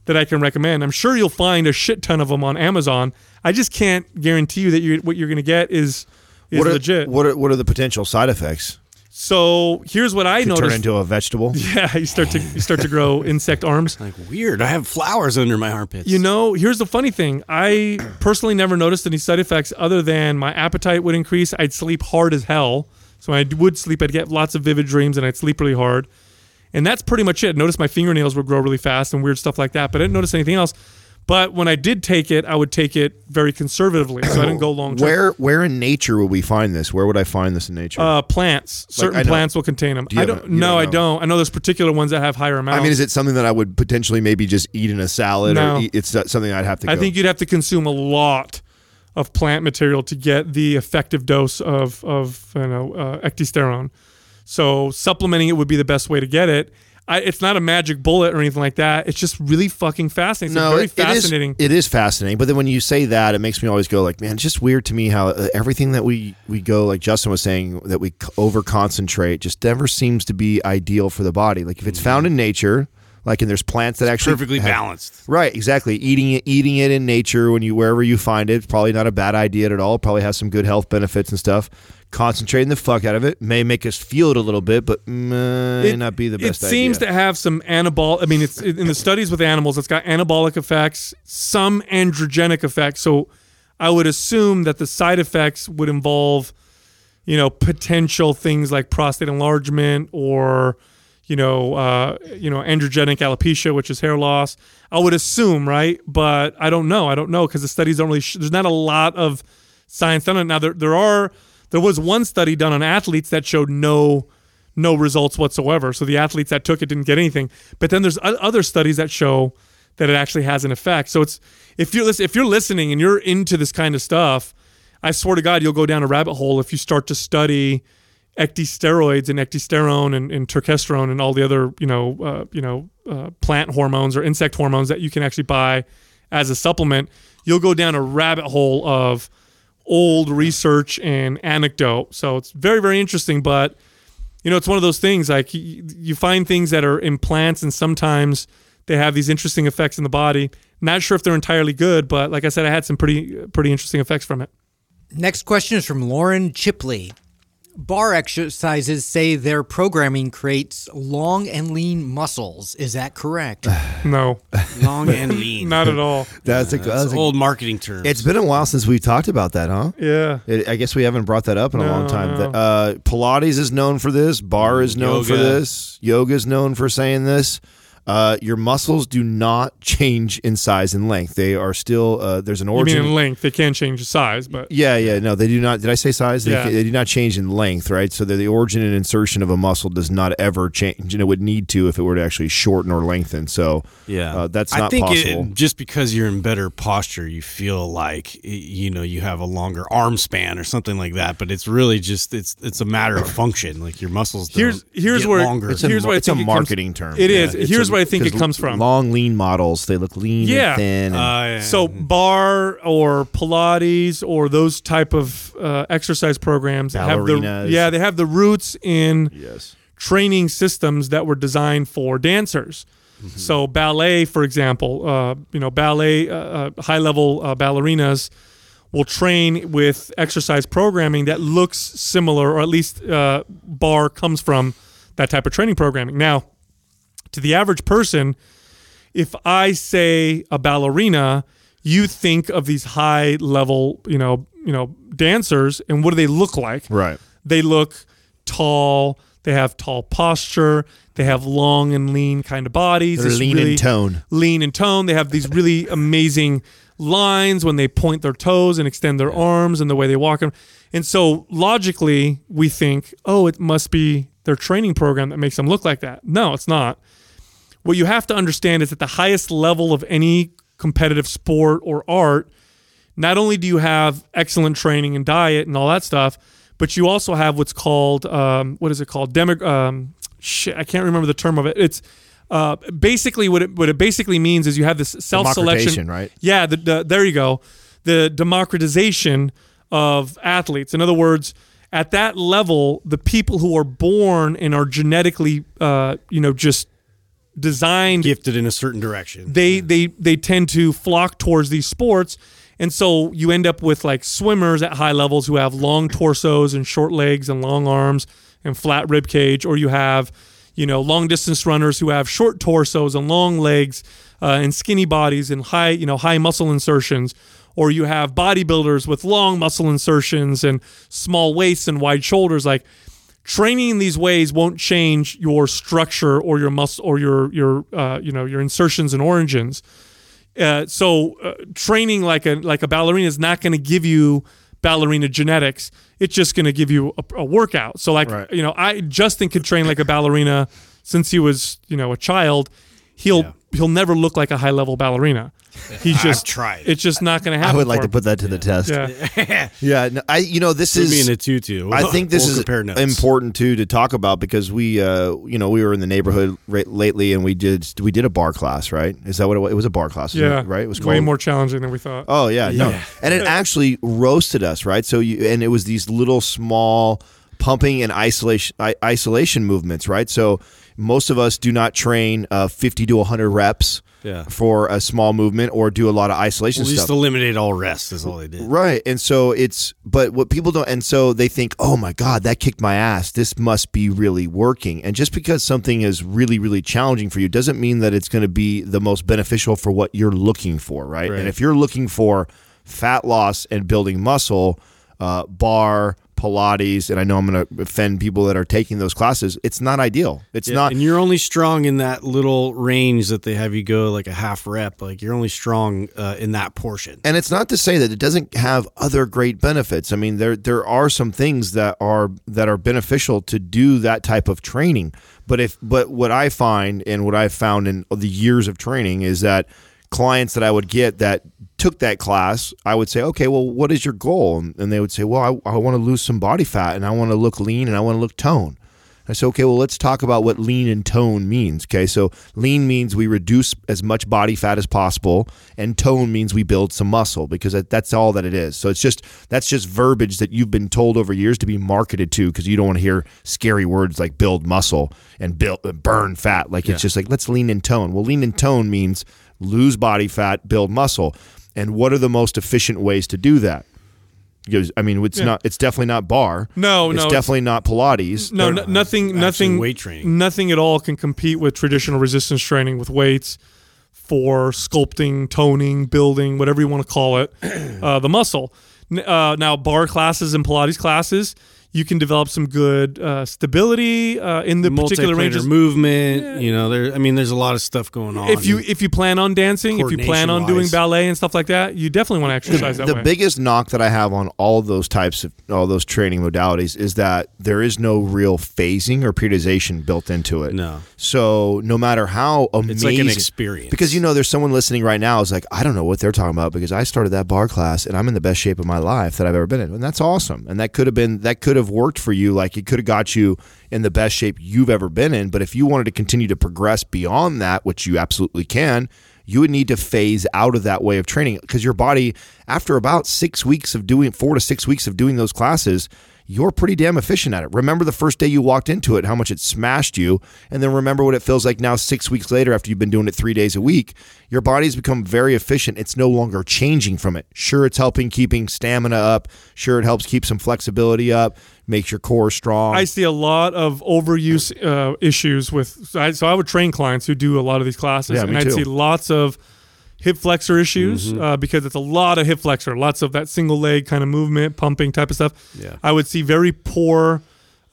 that I can recommend. I'm sure you'll find a shit ton of them on Amazon. I just can't guarantee you that you what you're going to get is is what are, legit. what are what are the potential side effects so here's what I to turn into a vegetable (laughs) yeah, you start to you start to grow (laughs) insect arms. Like weird. I have flowers under my armpits. You know, here's the funny thing. I (clears throat) personally never noticed any side effects other than my appetite would increase. I'd sleep hard as hell. So when I would sleep, I'd get lots of vivid dreams and I'd sleep really hard. And that's pretty much it. Notice my fingernails would grow really fast and weird stuff like that. But I didn't notice anything else. But when I did take it, I would take it very conservatively, so I didn't go long term. Where where in nature would we find this? Where would I find this in nature? Uh, plants. Certain I know- plants will contain them. you I have don't. a- you no, don't I know. don't. I know there's particular ones that have higher amounts. I mean, is it something that I would potentially maybe just eat in a salad, No. or eat, it's something I'd have to? I go- think you'd have to consume a lot of plant material to get the effective dose of of you know uh, ecdysterone. So supplementing it would be the best way to get it. I, it's not a magic bullet or anything like that. It's just really fucking fascinating. It's no, very it- it is- fascinating. It is, fascinating, but then when you say that, it makes me always go like, man, it's just weird to me how uh, everything that we we go like Justin was saying that we over concentrate just never seems to be ideal for the body. Like if it's found in nature, like and there's plants that actually Perfectly have- balanced. Right, exactly. Eating it, eating it in nature when you wherever you find it, probably not a bad idea at all. Probably has some good health benefits and stuff. Concentrating the fuck out of it may make us feel it a little bit, but may it, not be the best It seems idea. to have some anabolic. I mean, it's in the studies with animals. It's got anabolic effects, some androgenic effects. So, I would assume that the side effects would involve, you know, potential things like prostate enlargement or, you know, uh, you know, androgenic alopecia, which is hair loss. I would assume, right? But I don't know. I don't know because the studies don't really. Sh- there's not a lot of science done on it. Now there there are there was one study done on athletes that showed no no results whatsoever. So the athletes that took it didn't get anything. But then there's other studies that show that it actually has an effect. So it's if you're if you're listening and you're into this kind of stuff, I swear to God, you'll go down a rabbit hole if you start to study ecdysteroids and ecdysterone and, and turkesterone and all the other you know uh, you know uh, plant hormones or insect hormones that you can actually buy as a supplement. You'll go down a rabbit hole of old research and anecdote. So it's very very interesting, but you know, it's one of those things like you, you find things that are in plants and sometimes they have these interesting effects in the body. Not sure if they're entirely good, but like I said, I had some pretty pretty interesting effects from it. Next question is from Lauren Chipley. Barre exercises say their programming creates long and lean muscles. Is that correct? (sighs) No, Long and (laughs) lean. not at all. That's a, That's that's a- old marketing term. It's been a while since we've talked about that, huh? Yeah. It, I guess we haven't brought that up in a long time. no. The- Uh, Pilates is known for this. Barre is known for this. Yoga is known for saying this. Uh, your muscles do not change in size and length. They are still. Uh, there's an You mean origin. in length? They can change the size, but yeah, yeah, no, they do not. Did I say size? They, Yeah. they do not change in length, right? So the, the origin and insertion of a muscle does not ever change, and it would need to if it were to actually shorten or lengthen. So yeah, uh, that's I not think possible. It, just because you're in better posture, you feel like you know you have a longer arm span or something like that. But it's really just it's it's a matter of function. Like your muscles. Don't Here's- here's get where- longer. it's a, Here's what it's a think it comes- marketing term. It is. It's Here's a- what I think it comes from. Long, lean models. They look lean Yeah. and thin. And, Uh, yeah. So barre or Pilates or those type of uh, exercise programs have the yeah they have the roots in yes. training systems that were designed for dancers. So ballet, for example, uh, you know ballet uh, uh, high level uh, ballerinas will train with exercise programming that looks similar, or at least uh, barre comes from that type of training programming. Now, to the average person, if I say a ballerina, you think of these high level, you know, you know, dancers, and what do they look like? Right. They look tall. They have tall posture. They have long and lean kind of bodies. They're lean in tone. Lean in tone. They have these really (laughs) amazing lines when they point their toes and extend their arms and the way they walk. And so logically, we think, oh, it must be their training program that makes them look like that. No, it's not. What you have to understand is at the highest level of any competitive sport or art, not only do you have excellent training and diet and all that stuff, but you also have what's called um, what is it called? Demo- um, shit, I can't remember the term of it. It's uh, basically what it what it basically means is you have this self selection, right? Yeah, the, the, there you go. The democratization of athletes. In other words, at that level, the people who are born and are genetically, uh, you know, just designed gifted in a certain direction. they they they tend to flock towards these sports. And so you end up with like swimmers at high levels who have long torsos and short legs and long arms and flat rib cage or you have you know long distance runners who have short torsos and long legs uh, and skinny bodies and high you know high muscle insertions. Or you have bodybuilders with long muscle insertions and small waists and wide shoulders. Like training in these ways won't change your structure or your muscle or your your uh, you know your insertions and origins Uh, so uh, training like a like a ballerina is not going to give you ballerina genetics. It's just going to give you a, a workout. So like Right. you know, I Justin could train like a ballerina since he was you know a child. He'll Yeah. He'll never look like a high level ballerina. (laughs) He's just tried. It's just not going to happen. I would like for to him. put that to the test. Yeah. (laughs) Yeah, no, I you know this Put is me in a tutu. I think this We'll is important too to talk about because we, uh, you know, we were in the neighborhood ra- lately and we did we did a barre class, right? Is that what it was? It was a barre class, Yeah. it? right? It was way called- more challenging than we thought. Oh yeah, no, and it actually roasted us, right? So you and it was these little small pumping and isolation I, isolation movements, right? So most of us do not train uh, fifty to hundred reps Yeah. for a small movement or do a lot of isolation Well, just eliminate all rest is all they did. Right. And so it's, but what people don't, and so they think, oh my God, that kicked my ass. This must be really working. And just because something is really, really challenging for you doesn't mean that it's going to be the most beneficial for what you're looking for. Right. Right. And if you're looking for fat loss and building muscle, uh, barre, Pilates, and I know I'm going to offend people that are taking those classes, it's not ideal. It's Yeah, not. and you're only strong in that little range that they have you go like a half rep. Like you're only strong uh, in that portion. And it's not to say that it doesn't have other great benefits. I mean, there there are some things that are that are beneficial to do that type of training. But if but what I find and what I've found in the years of training is that clients that I would get that took that class, I would say, okay, well, what is your goal? And, and they would say, well, I, I want to lose some body fat and I want to look lean and I want to look tone. I said, okay, well, let's talk about what lean and tone means. Okay, so lean means we reduce as much body fat as possible, and tone means we build some muscle because that- that's all that it is. So it's just that's just verbiage that you've been told over years to be marketed to because you don't want to hear scary words like build muscle and build burn fat. Like it's just like let's lean and tone. Well, lean and tone means lose body fat, build muscle. And what are the most efficient ways to do that? Because I mean, it's not. It's definitely not barre. No, it's no, definitely not Pilates. No, They're- n- nothing, nothing, weight training. nothing at all can compete with traditional resistance training with weights for sculpting, toning, building, whatever you want to call it, (clears throat) uh, the muscle. Uh, now, barre classes and Pilates classes, you can develop some good uh, stability uh, in the particular Multiplanar ranges. movement. You know, there. I mean, there's a lot of stuff going on. If you if you plan on dancing, if you plan on doing ballet and stuff like that, you definitely want to exercise that the way. biggest knock that I have on all those types of all those training modalities is that there is no real phasing or periodization built into it. No. So no matter how amazing, It's like an experience. Because you know, there's someone listening right now is like, I don't know what they're talking about because I started that barre class and I'm in the best shape of my life that I've ever been in, and that's awesome. And that could have been that could have worked for you. Like it could have got you in the best shape you've ever been in. But if you wanted to continue to progress beyond that, which you absolutely can, you would need to phase out of that way of training because your body, after about six weeks of doing four to six weeks of doing those classes, you're pretty damn efficient at it. Remember the first day you walked into it, how much it smashed you, and then remember what it feels like now, six weeks later, after you've been doing it three days a week. Your body's become very efficient. It's no longer changing from it. Sure, it's helping keeping stamina up. Sure, it helps keep some flexibility up, makes your core strong. I see a lot of overuse uh, issues with. So I, so I would train clients who do a lot of these classes, Yeah, and I'd too. see lots of hip flexor issues Mm-hmm. uh, because it's a lot of hip flexor, lots of that single leg kind of movement, pumping type of stuff. Yeah. I would see very poor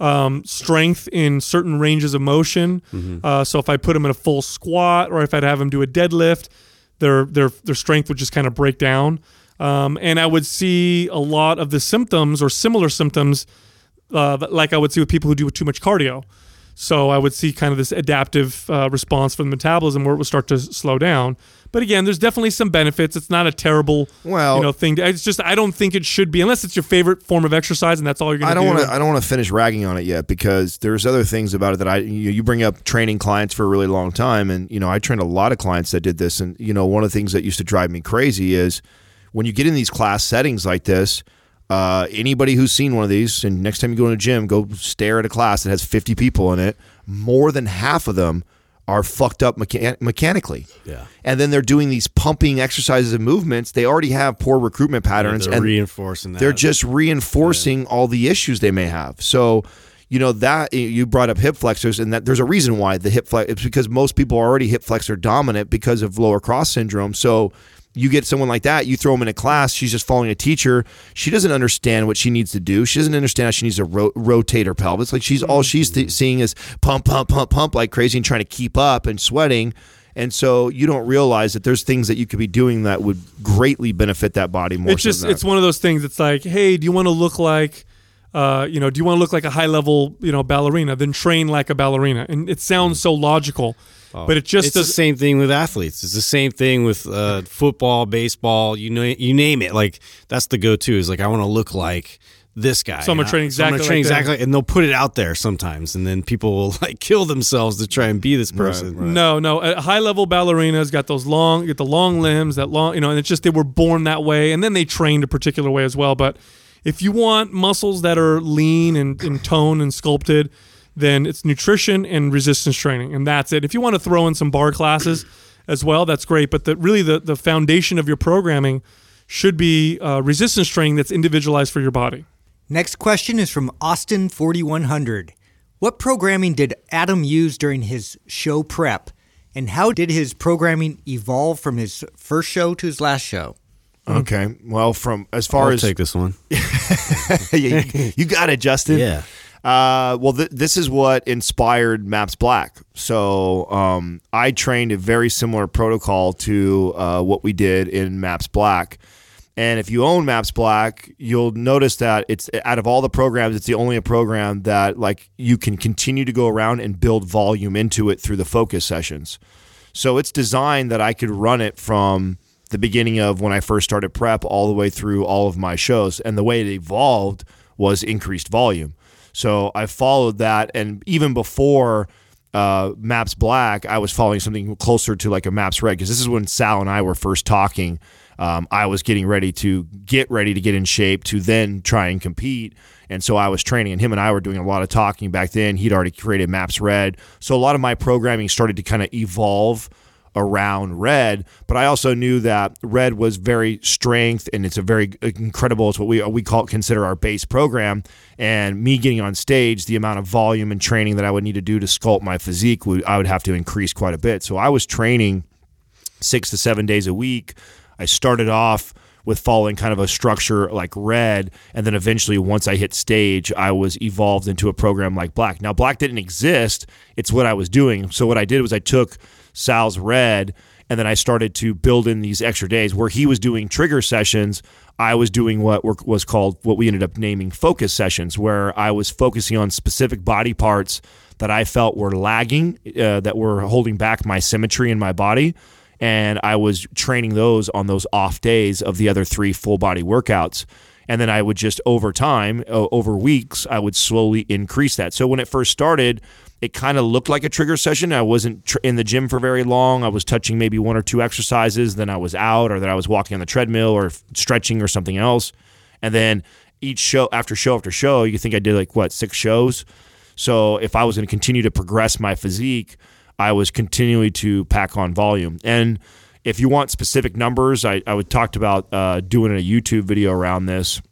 um, strength in certain ranges of motion. Mm-hmm. Uh, so if I put them in a full squat or if I'd have them do a deadlift, their their their strength would just kind of break down. Um, and I would see a lot of the symptoms or similar symptoms uh, like I would see with people who do too much cardio. So I would see kind of this adaptive uh, response from the metabolism where it would start to slow down. But again, there's definitely some benefits. It's not a terrible, Well- you know, thing. to- It's just I don't think it should be unless it's your favorite form of exercise and that's all you're going I to don't do. want to. I don't want to finish ragging on it yet because there's other things about it that I. You, you bring up training clients for a really long time, and you know I trained a lot of clients that did this, and you know one of the things that used to drive me crazy is when you get in these class settings like this. Uh, anybody who's seen one of these, and next time you go in a gym, go stare at a class that has 50 people in it. More than half of them are fucked up mechan- mechanically. Yeah. And then they're doing these pumping exercises and movements. They already have poor recruitment patterns. they're and reinforcing that. they're just reinforcing all the issues they may have. So, you know that you brought up hip flexors, and that there's a reason why the hip flex. It's because most people are already hip flexor dominant because of lower cross syndrome. So. You get someone like that, you throw them in a class, she's just following a teacher. She doesn't understand what she needs to do. She doesn't understand how she needs to ro- rotate her pelvis. Like she's all she's th- seeing is pump, pump, pump, pump like crazy and trying to keep up and sweating. And so you don't realize that there's things that you could be doing that would greatly benefit that body more. it's so just than that. it's one of those things. It's like, hey, do you want to look like, uh, you know, do you want to look like a high level, you know, ballerina? Then train like a ballerina, and it sounds so logical, but it just it's the same thing with athletes. It's the same thing with uh, football, baseball. You know, you name it. Like that's the go-to. Is like I want to look like this guy. So I'm gonna And I- train so I'm gonna exactly train like them. exactly, and they'll put it out there sometimes, and then people will (laughs) like kill themselves to try and be this person. No, no. A high level ballerina's got those long, get the long limbs, that long, you know, and it's just they were born that way, and then they trained a particular way as well. But if you want muscles that are lean and, and toned and sculpted, then it's nutrition and resistance training, and that's it. If you want to throw in some barre classes (clears throat) as well, that's great. But the, really, the the foundation of your programming should be uh, resistance training that's individualized for your body. Next question is from Austin 4100. What programming did Adam use during his show prep? And how did his programming evolve from his first show to his last show? okay. Well, from as far I'll as take this one. (laughs) you, you got it, Justin. Yeah. Uh, well, th- this is what inspired Maps Black. So um, I trained a very similar protocol to uh, what we did in Maps Black. And if you own Maps Black, you'll notice that it's out of all the programs, it's the only program that like you can continue to go around and build volume into it through the focus sessions. So it's designed that I could run it from the beginning of when I first started prep all the way through all of my shows. And the way it evolved was increased volume. So I followed that. And even before uh, Maps Black, I was following something closer to like a Maps Red because this is when Sal and I were first talking. Um, I was getting ready to get ready to get in shape to then try and compete. And so I was training, and him and I were doing a lot of talking back then. He'd already created Maps Red. So a lot of my programming started to kind of evolve around red but i also knew that red was very strength and it's a very incredible it's what we we call consider our base program and me getting on stage the amount of volume and training that i would need to do to sculpt my physique would i would have to increase quite a bit so i was training six to seven days a week. I started off with following kind of a structure like red, and then eventually, once I hit stage, I was evolved into a program like black. Now, black didn't exist; it's what I was doing. So what I did was I took Sal's red, and then I started to build in these extra days where he was doing trigger sessions. I was doing what was called what we ended up naming focus sessions, where I was focusing on specific body parts that I felt were lagging, uh, that were holding back my symmetry in my body and I was training those on those off days of the other three full body workouts. And then I would just over time, over weeks, I would slowly increase that. So when it first started, it kind of looked like a trigger session. I wasn't tr- in the gym for very long. I was touching maybe one or two exercises, then I was out, or that I was walking on the treadmill or f- stretching or something else. And then each show after show after show, you think I did like what six shows. So if I was going to continue to progress my physique, I was continually to pack on volume. And if you want specific numbers, I, I would talked about uh, doing a YouTube video around this.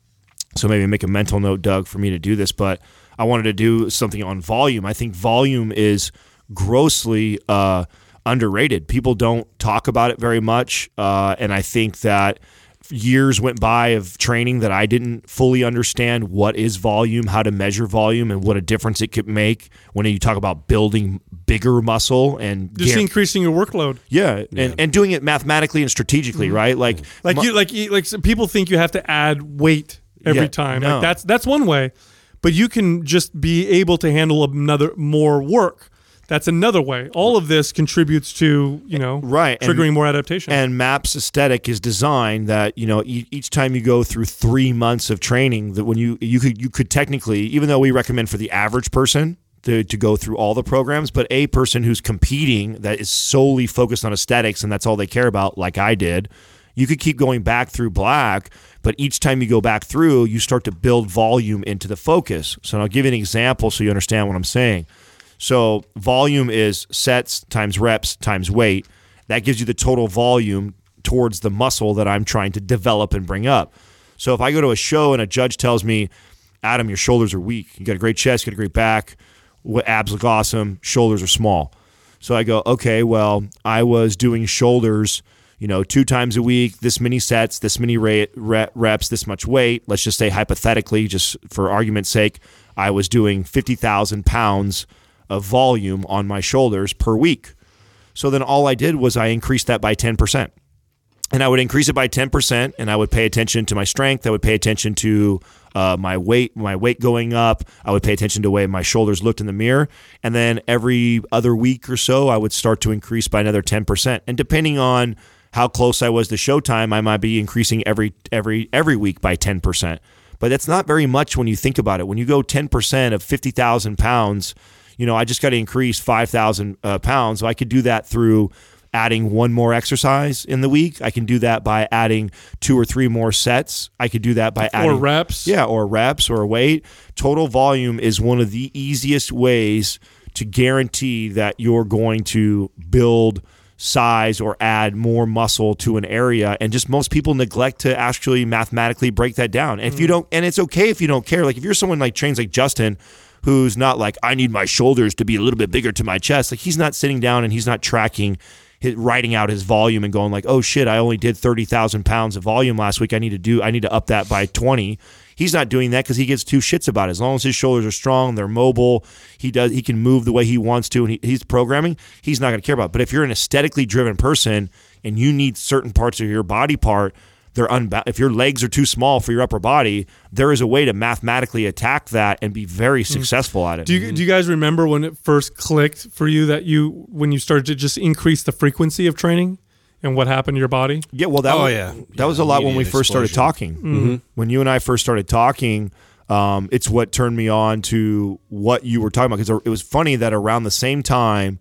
So maybe make a mental note, Doug, for me to do this. But I wanted to do something on volume. I think volume is grossly uh, underrated. People don't talk about it very much, uh, and I think that years went by of training that I didn't fully understand what is volume, how to measure volume, and what a difference it could make when you talk about building bigger muscle and Just guar- increasing your workload. yeah, And, and doing it mathematically and strategically, right? Like, Like mu- you, like like some people think you have to add weight every Yeah, time. no. Like that's that's one way, but you can just be able to handle another more work. That's another way. All of this contributes to you know eh, Right, and- triggering more adaptation. And Maps aesthetic is designed that you know e- each time you go through three months of training, that when you you could you could technically, even though we recommend for the average person to, to go through all the programs, but a person who's competing that is solely focused on aesthetics and that's all they care about, like I did, you could keep going back through black, but each time you go back through, you start to build volume into the focus. So I'll give you an example so you understand what I'm saying. So volume is sets times reps times weight. That gives you the total volume towards the muscle that I'm trying to develop and bring up. So if I go to a show and a judge tells me, Adam, your shoulders are weak. You got a great chest, you got a great back, abs look awesome, shoulders are small. So I go, okay, well, I was doing shoulders, you know, two times a week, this many sets, this many reps, this much weight. Let's just say hypothetically, just for argument's sake, I was doing 50,000 pounds of volume on my shoulders per week. So then all I did was I increased that by 10%. And I would increase it by 10% and I would pay attention to my strength. I would pay attention to uh, my weight, my weight going up. I would pay attention to the way my shoulders looked in the mirror. And then every other week or so, I would start to increase by another 10%. And depending on how close I was to showtime, I might be increasing every every every week by 10%. But that's not very much when you think about it. When you go 10% of 50,000 pounds, you know, I just got to increase 5,000 uh, pounds. So I could do that through adding one more exercise in the week. I can do that by adding two or three more sets. I could do that by adding reps. Yeah, or reps or weight. Total volume is one of the easiest ways to guarantee that you're going to build size or add more muscle to an area and just most people neglect to actually mathematically break that down. And if you mm. don't and it's okay if you don't care. Like if you're someone like trains like Justin who's not like I need my shoulders to be a little bit bigger to my chest. Like he's not sitting down and he's not tracking his, writing out his volume and going like, oh shit, I only did thirty thousand pounds of volume last week. I need to do, I need to up that by twenty. He's not doing that because he gets two shits about it. As long as his shoulders are strong, they're mobile, he does, he can move the way he wants to, and he, he's programming. He's not going to care about. It. But if you're an aesthetically driven person and you need certain parts of your body part they're unba- if your legs are too small for your upper body, there is a way to mathematically attack that and be very mm. successful at it. Do you, do you guys remember when it first clicked for you that you when you started to just increase the frequency of training and what happened to your body? yeah, well, that Oh, was, yeah. that was a lot when we immediate first started explosion. talking. Mm-hmm. Mm-hmm. When you and I first started talking, um, it's what turned me on to what you were talking about because it was funny that around the same time.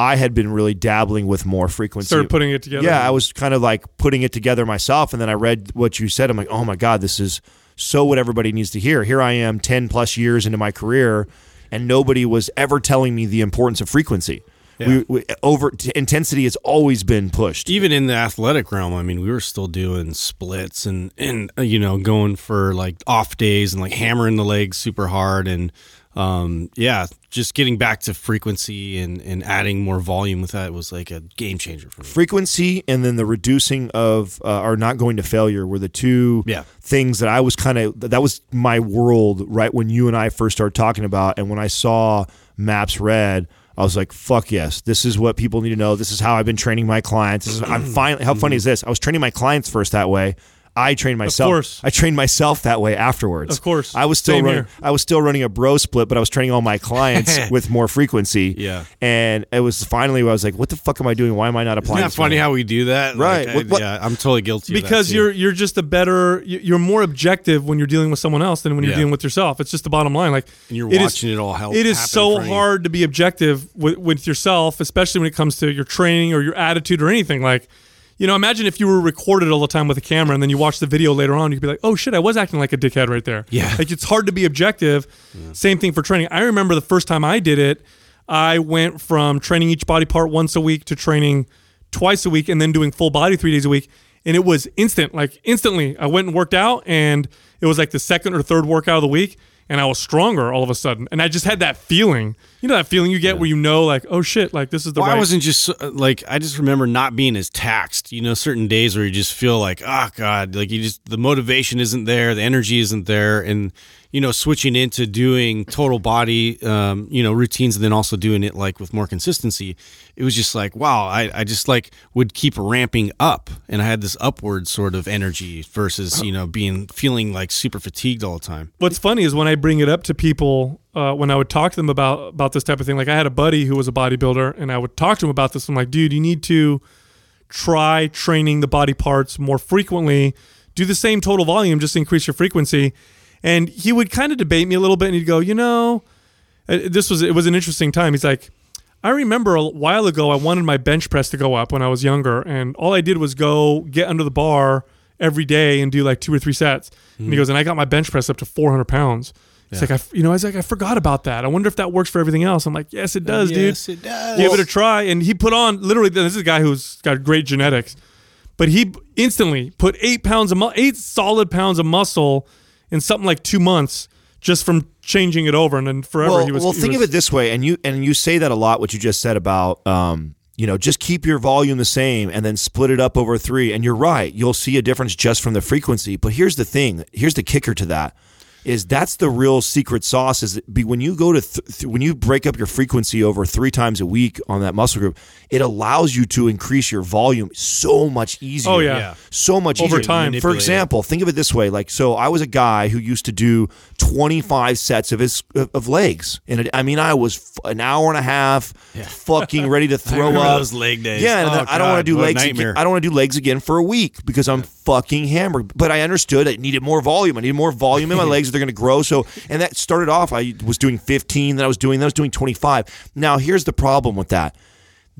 I had been really dabbling with more frequency. Started putting it together. Yeah, I was kind of like putting it together myself, and then I read what you said. I'm like, oh my god, this is so what everybody needs to hear. Here I am, ten plus years into my career, and nobody was ever telling me the importance of frequency. We, we, over t- intensity has always been pushed. even in the athletic realm, I mean, we were still doing splits and and uh, you know going for like off days and like hammering the legs super hard and um, yeah, just getting back to frequency and and adding more volume with that was like a game changer for me. frequency and then the reducing of uh, or not going to failure were the two Yeah. things that I was kind of that was my world right when you and I first started talking about and when I saw maps red I was like fuck yes. This is what people need to know. This is how I've been training my clients. This is, I'm (clears throat) finally how funny is this? I was training my clients first that way I trained myself. Of course. I trained myself that way afterwards. Of course. I was still Same running. here. I was still running a bro split, but I was training all my clients (laughs) with more frequency. Yeah. and it was finally where I was like, "What the fuck am I doing? Why am I not applying?" Isn't that funny how we do that? Right. Like, I- What- what- yeah, I'm totally guilty. of that, because you're you're just a better you- you're more objective when you're dealing with someone else than when you're Yeah. dealing with yourself. It's just the bottom line. Like And you're it is- watching it all hel- It is so front of you. hard to be objective with, with yourself, especially when it comes to your training or your attitude or anything. Like, you know, imagine if you were recorded all the time with a camera and then you watch the video later on, you'd be like, oh shit, I was acting like a dickhead right there. Yeah. Like it's hard to be objective. Same thing for training. I remember the first time I did it, I went from training each body part once a week to training twice a week and then doing full body three days a week. And it was instant, like instantly. I went and worked out and it was like the second or third workout of the week and I was stronger all of a sudden. And I just had that feeling. You know that feeling you get where you know like, oh shit, like this is the Well, right I wasn't just like I just remember not being as taxed. You know, certain days where you just feel like, oh god, like you just the motivation isn't there, the energy isn't there, and you know, switching into doing total body, um, you know, routines, and then also doing it like with more consistency. It was just like, wow, I, I just like would keep ramping up, and I had this upward sort of energy versus you know being feeling like super fatigued all the time. What's funny is when I bring it up to people, uh, when I would talk to them about about this type of thing. Like I had a buddy who was a bodybuilder, and I would talk to him about this. I'm like, dude, you need to try training the body parts more frequently. Do the same total volume, just increase your frequency. And he would kind of debate me a little bit, and he'd go, you know, uh, this was it was an interesting time. He's like, I remember a while ago I wanted my bench press to go up when I was younger, and all I did was go get under the bar every day and do like two or three sets. And he goes, and I got my bench press up to 400 pounds. It's like I, you know, I was like, I forgot about that. I wonder if that works for everything else. I'm like, yes, it does, Yes, dude. it does. Give it a try. And he put on literally. This is a guy who's got great genetics, but he instantly put eight pounds of mu- eight solid pounds of muscle in something like two months just from changing it over. And then forever well, he was. well, he think was- of it this way, and you and you say that a lot. What you just said about, um, you know, just keep your volume the same and then split it up over three. And you're right, you'll see a difference just from the frequency. But here's the thing. Here's the kicker to that. Is that's the real secret sauce. Is that be, when you go to th- th- when you break up your frequency over three times a week on that muscle group, it allows you to increase your volume so much easier. Oh, yeah. Yeah. so much Over easier. time. For example, think of it this way: like, so I was a guy who used to do twenty five sets of his of, legs, and it, I mean, I was f- an hour and a half, fucking ready to (laughs) throw up those leg days. Yeah, Oh, I don't want to do legs. Again. I don't want to do legs again for a week because I'm fucking hammered. But I understood I needed more volume. I needed more volume in my (laughs) legs. They're going to grow. So, and that started off. I was doing 15. Then I was doing. Then I was doing 25. Now here's the problem with that.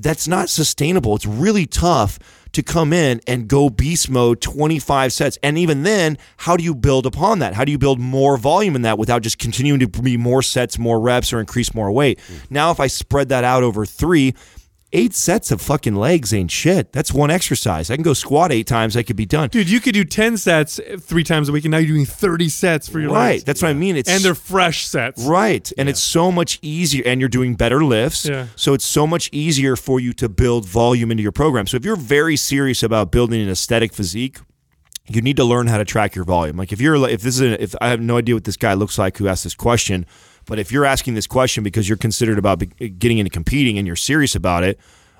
That's not sustainable. It's really tough to come in and go beast mode 25 sets. And even then, how do you build upon that? How do you build more volume in that without just continuing to be more sets, more reps, or increase more weight? Mm. Now, if I spread that out over three, eight sets of fucking legs ain't shit. That's one exercise. I can go squat eight times. I could be done. Dude, you could do 10 sets three times a week, and now you're doing 30 sets for your legs. right. legs. That's what I mean. It's and they're fresh sets. Right. And it's so much easier and you're doing better lifts. Yeah. So it's so much easier for you to build volume into your program. So if you're very serious about building an aesthetic physique, you need to learn how to track your volume. Like if you're if this is a, if I have no idea what this guy looks like who asked this question, but if you're asking this question because you're considered about getting into competing and you're serious about it,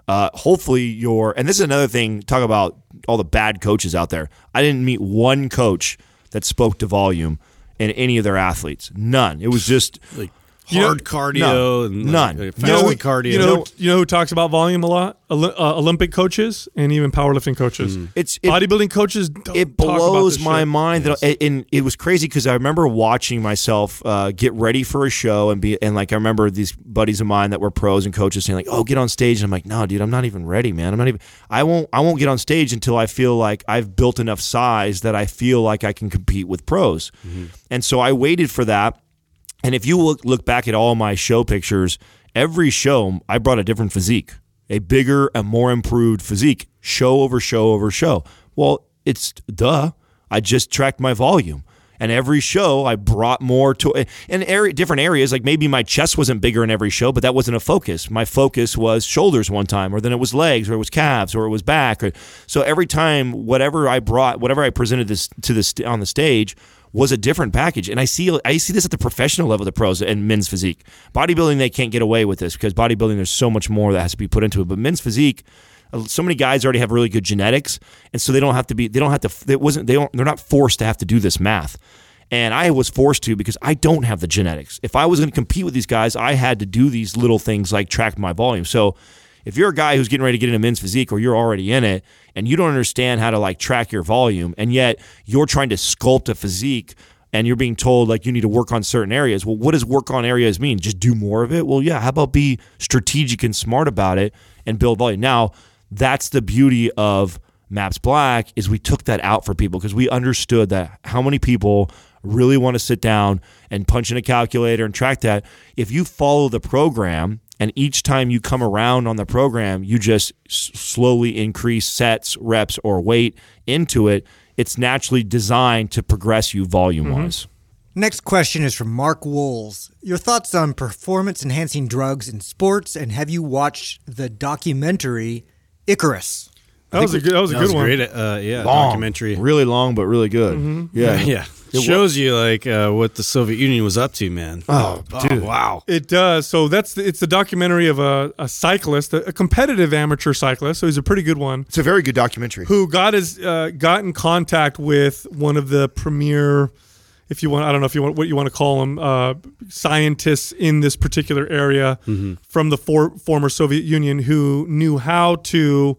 uh, hopefully you're and this is another thing talk about all the bad coaches out there. I didn't meet one coach that spoke to volume in any of their athletes. None. It was just like You know- hard cardio no, and none. like, You know- fasted cardio. You know, you know who talks about volume a lot? Oli- uh, Olympic coaches and even powerlifting coaches. It's it, Bodybuilding coaches don't it talk about blows this my shit. mind that and, and it was crazy because I remember watching myself uh, get ready for a show and be and like I remember these buddies of mine that were pros and coaches saying like oh get on stage and I'm like no dude I'm not even ready man I'm not even I won't I won't get on stage until I feel like I've built enough size that I feel like I can compete with pros and so I waited for that and if you look look back at all my show pictures, every show I brought a different physique, a bigger and more improved physique, show over show over show. Well, it's duh. I just tracked my volume. And every show I brought more to in area, different areas. Like maybe my chest wasn't bigger in every show, but that wasn't a focus. My focus was shoulders one time, or then it was legs, or it was calves, or it was back. Or, so every time, whatever I brought, whatever I presented this to this on the stage, was a different package. And I see I see this at the professional level, the pros and men's physique. Bodybuilding, they can't get away with this because bodybuilding, there's so much more that has to be put into it. But men's physique, uh, so many guys already have really good genetics, and so they don't have to be. They don't have to. It wasn't. They don't. They're not forced to have to do this math. And I was forced to because I don't have the genetics. If I was going to compete with these guys, I had to do these little things like track my volume. So if you're a guy who's getting ready to get into men's physique or you're already in it and you don't understand how to like track your volume and yet you're trying to sculpt a physique and you're being told like you need to work on certain areas. Well, what does work on areas mean? Just do more of it? Well, yeah, how about be strategic and smart about it and build volume? Now, that's the beauty of Maps Black is we took that out for people because we understood that how many people really want to sit down and punch in a calculator and track that. If you follow the program and each time you come around on the program, you just s- slowly increase sets, reps, or weight into it, it's naturally designed to progress you volume wise. Next question is from Mark Wools. Your thoughts on performance enhancing drugs in sports, and have you watched the documentary Icarus? That was a good. That was a that good was one. great. Uh, yeah, Long, documentary. Really long, but really good. Yeah. (laughs) Yeah, it shows you like uh, what the Soviet Union was up to, man. Oh, dude. wow. It does. So that's the, it's the documentary of a, a cyclist, a, a competitive amateur cyclist. So he's a pretty good one. It's a very good documentary. Who got his uh, got in contact with one of the premier, if you want, I don't know if you want what you want to call them, uh, scientists in this particular area from the for, former Soviet Union who knew how to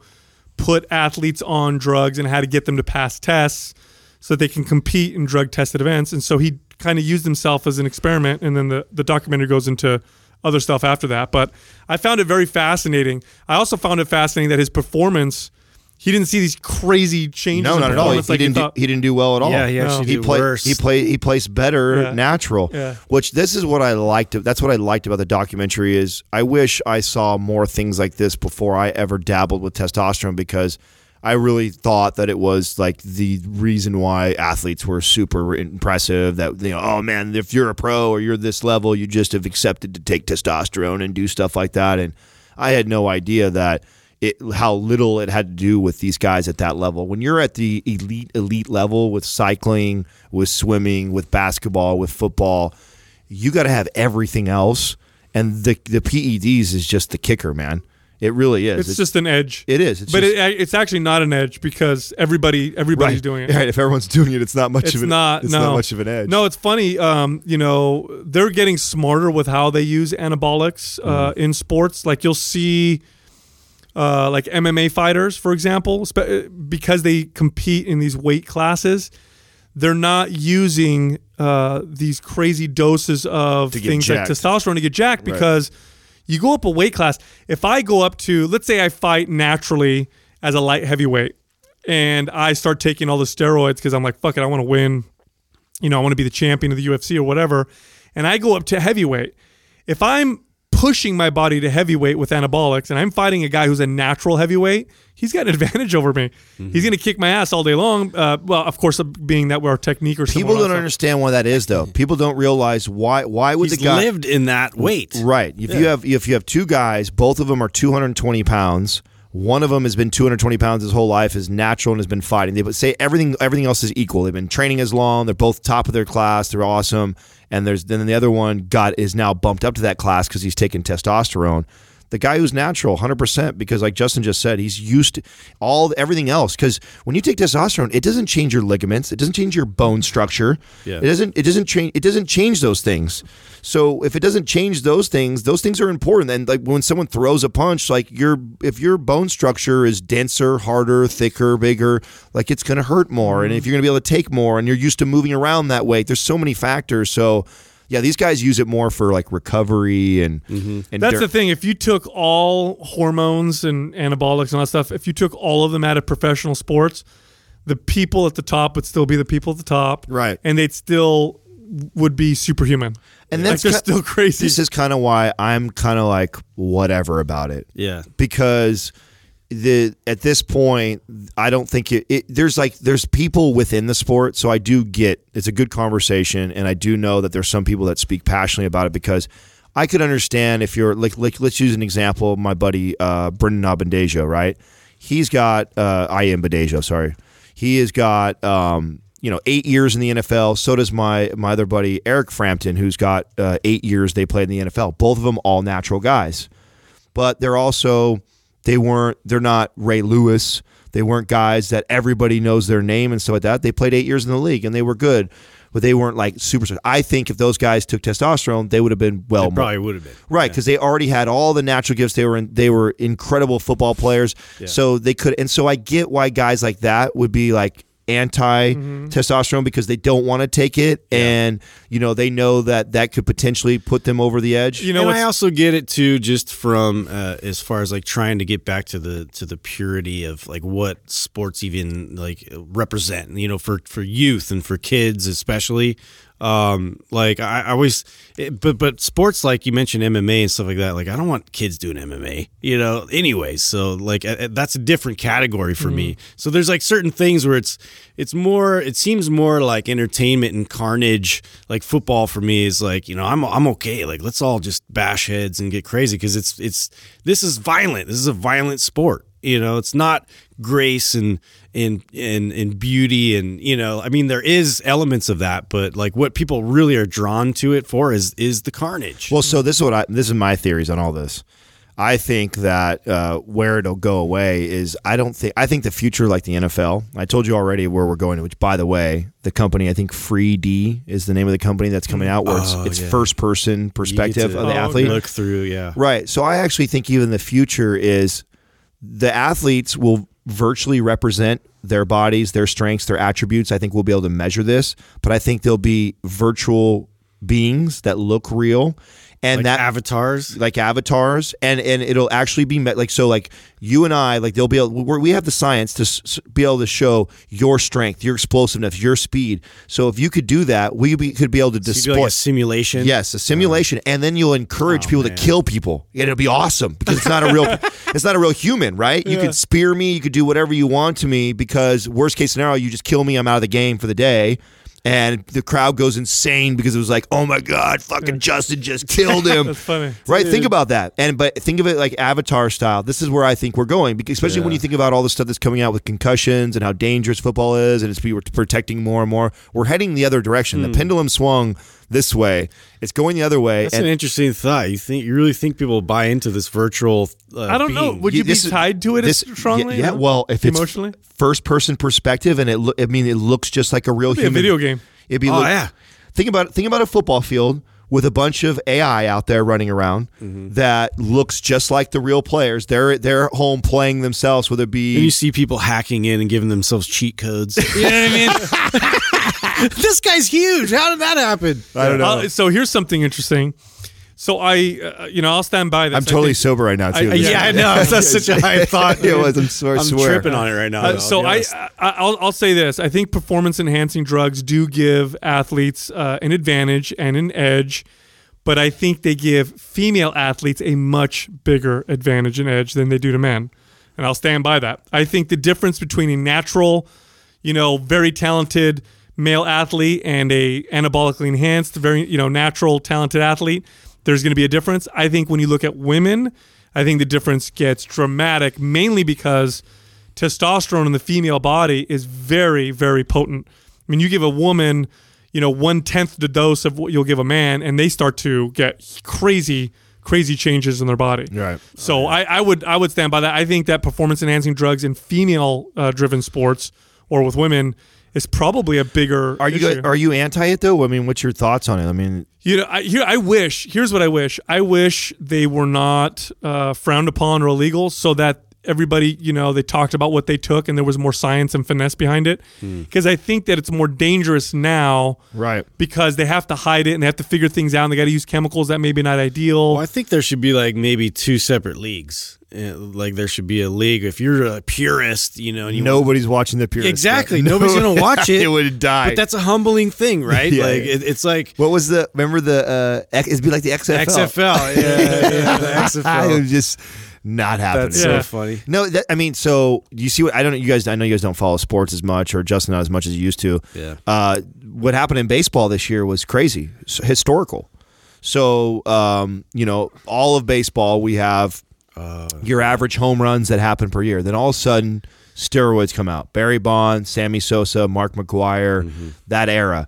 put athletes on drugs and how to get them to pass tests so that they can compete in drug tested events. And so he kind of used himself as an experiment. And then the, the documentary goes into other stuff after that. But I found it very fascinating. I also found it fascinating that his performance, he didn't see these crazy changes. No, not at all. He, performance he like didn't. thought. do, he didn't do well at all. Yeah, he actually he played. worse. He played. He plays better Yeah. natural. Yeah. Which this is what I liked. That's what I liked about the documentary. Is I wish I saw more things like this before I ever dabbled with testosterone because I really thought that it was like the reason why athletes were super impressive. That you know, oh man, if you're a pro or you're this level, you just have accepted to take testosterone and do stuff like that. And I had no idea that it how little it had to do with these guys at that level. When you're at the elite elite level with cycling, with swimming, with basketball, with football, you got to have everything else, and the the PEDs is just the kicker, man. It really is. It's, just an edge. it is. It's but just, it, it's actually not an edge because everybody everybody's right. doing it. Right. If everyone's doing it, it's not much It's of an not. It's no. not much of an edge. No, it's funny. Um, you know, they're getting smarter with how they use anabolics uh, Mm-hmm. in sports. Like you'll see, uh, like MMA fighters, for example, spe- uh, because they compete in these weight classes, they're not using uh, these crazy doses of things jacked. like testosterone to get jacked Right. You go up a weight class. If I go up to, let's say I fight naturally as a light heavyweight and I start taking all the steroids because I'm like, fuck it, I want to win. You know, I want to be the champion of the UFC or whatever. And I go up to heavyweight. If I'm pushing my body to heavyweight with anabolics and I'm fighting a guy who's a natural heavyweight, he's got an (laughs) advantage over me. Mm-hmm. He's going to kick my ass all day long. Uh, well, of course, uh, being that way our technique or People don't understand why that is, though. People don't realize why. Why would He's the guy lived in that weight. Right. If you have if you have two guys, both of them are 220 pounds. One of them has been 220 pounds his whole life, is natural and has been fighting. They would say everything everything else is equal. They've been training as long. They're both top of their class. They're awesome. And there's then the other one got is now bumped up to that class because he's taking testosterone. The guy who's natural, 100%, because like Justin just said, he's used to all everything else. Because when you take testosterone, it doesn't change your ligaments, it doesn't change your bone structure. Yeah. It doesn't. It doesn't change. It doesn't change those things. So if it doesn't change those things, those things are important. And like when someone throws a punch, like your if your bone structure is denser, harder, thicker, bigger, like it's going to hurt more. And if you're going to be able to take more, and you're used to moving around that way, there's so many factors. So yeah, these guys use it more for like recovery and mm-hmm. and That's dur- the thing. If you took all hormones and anabolics and all that stuff, if you took all of them out of professional sports, the people at the top would still be the people at the top, Right. And they'd still would be superhuman. And that's they're ki- still (laughs) crazy. This is kind of why I'm kind of like whatever about it. Yeah. because the at this point I don't think it, it there's like there's people within the sport so I do get it's a good conversation and I do know that there's some people that speak passionately about it because I could understand if you're like like let's use an example my buddy uh Brendon Abendejo right? He's got uh Ayanbadejo sorry. He has got um you know eight years in the NFL so does my my other buddy Eric Frampton who's got uh, eight years they played in the NFL both of them all natural guys. But they're also they weren't they're not Ray Lewis. They weren't guys that everybody knows their name and stuff like that. They played eight years in the league and they were good, but they weren't like superstars. I think if those guys took testosterone, they would have been well It probably would have been. Right, because they already had all the natural gifts. They were in, they were incredible football players. So they could, and so I get why guys like that would be like anti testosterone because they don't want to take it, and you know they know that that could potentially put them over the edge. you know, and I also get it too, just from uh, as far as like trying to get back to the to the purity of like what sports even like represent. You know, for for youth and for kids especially. Um, like I, I always, it, but but sports like you mentioned MMA and stuff like that. Like I don't want kids doing MMA. You know, anyways. So like uh, uh, that's a different category for me. So there's like certain things where it's it's more. It seems more like entertainment and carnage. Like football for me is like you know I'm I'm okay. Like let's all just bash heads and get crazy because it's it's this is violent. This is a violent sport. You know, it's not grace and and and and beauty and you know, I mean, there is elements of that, but like what people really are drawn to it for is is the carnage. Well, so this is what I this is my theories on all this. I think that uh, where it'll go away is I don't think I think the future like the NFL. I told you already where we're going. Which, by the way, the company I think Free D is the name of the company that's coming out where it's, Oh, it's yeah. first person perspective of the Oh, athlete. look through, yeah. Right. So I actually think even the future is the athletes will virtually represent their bodies, their strengths, their attributes. I think we'll be able to measure this, but I think they'll be virtual beings that look real and Like that avatars. like avatars and and it'll actually be met like so like you and I like they'll be able we're, we have the science to s- be able to show your strength your explosiveness your speed so if you could do that we be, could be able to So display like a simulation. Yes, a simulation, and then you'll encourage Oh, people man. to kill people. And it'll be awesome because it's not a real, (laughs) it's not a real human, right? You could spear me, you could do whatever you want to me because worst case scenario, you just kill me, I'm out of the game for the day. And the crowd goes insane because it was like, oh my god, fucking Justin just killed him. (laughs) That's funny. Right, think about that, and but think of it like Avatar style. This is where I think we're going, because especially when you think about all the stuff that's coming out with concussions and how dangerous football is, and it's people protecting more and more. We're heading the other direction. The hmm. pendulum swung this way. It's going the other way. That's and an interesting thought. You think you really think people buy into this virtual? Uh, I don't know. Would you be is- tied to it this- as strongly? Yeah, yeah, well, if it's emotionally, first person perspective, and it, lo- I mean, it looks just like a real be a human video game. It'd be Oh, look- yeah. Think about think about a football field with a bunch of AI out there running around Mm-hmm. that looks just like the real players. They're they're at home playing themselves, whether it And you see people hacking in and giving themselves cheat codes. You know what I mean? (laughs) (laughs) this guy's huge. How did that happen? I don't know. Uh, so here's something interesting. So I, uh, you know, I'll stand by this. I'm I totally think- sober right now too. I- Yeah, (laughs) I know. (laughs) That's such a high thought. it was. I'm swear. I'm swear. tripping on it right now. Uh, so I'll I, honest. I, I'll, I'll say this: I think performance enhancing drugs do give athletes uh, an advantage and an edge, but I think they give female athletes a much bigger advantage and edge than they do to men, and I'll stand by that. I think the difference between a natural, you know, very talented male athlete and a anabolically enhanced, very you know natural talented athlete, there's going to be a difference. I think when you look at women, I think the difference gets dramatic, mainly because testosterone in the female body is very, very potent. I mean, you give a woman, you know, one tenth the dose of what you'll give a man, and they start to get crazy, crazy changes in their body. Right. So I, I would, I would stand by that. I think that performance enhancing drugs in female uh, driven sports or with women is probably a bigger. Are you issue. are you anti it though? I mean, what's your thoughts on it? I mean, You know, I, here I wish. Here's what I wish. I wish they were not uh, frowned upon or illegal, so that everybody, you know, they talked about what they took and there was more science and finesse behind it. Because I think that it's more dangerous now, Right. Because they have to hide it and they have to figure things out. and They got to use chemicals that maybe not ideal. Well, I think there should be like maybe two separate leagues. Uh, Like there should be a league if you're a purist, you know. And you nobody's watching the purist. exactly (laughs) No- nobody's gonna watch (laughs) it. it would die. But that's a humbling thing, (laughs) right? Yeah, like yeah. It, it's like what was the? Remember the? uh X- It'd be like the XFL. XFL. Yeah, yeah, the it XFL. was just not happening. That's so funny. No, that, I mean, so you see what I don't. You guys, I know you guys don't follow sports as much, or Justin not as much as you used to. Yeah. Uh, what happened in baseball this year was crazy, historical. So, um, you know, all of baseball, we have Uh, your average home runs that happen per year. Then all of a sudden, steroids come out. Barry Bonds, Sammy Sosa, Mark McGwire, mm-hmm. that era.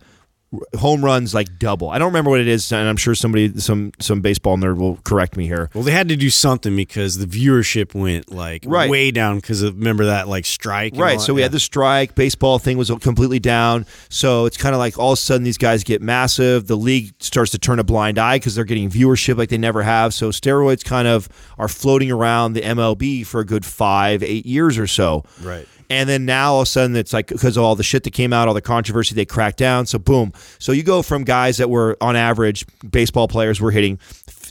Home runs like double. I don't remember what it is, and I'm sure somebody, some some baseball nerd, will correct me here. Well, they had to do something because the viewership went like Right. way down because of remember that like strike. Right. all So we had the strike. Baseball thing was completely down. So it's kind of like all of a sudden these guys get massive. The league starts to turn a blind eye because they're getting viewership like they never have. So steroids kind of are floating around the MLB for a good five, eight years or so. Right. And then now all of a sudden it's like because of all the shit that came out, all the controversy, they cracked down. So boom. So you go from guys that were on average baseball players were hitting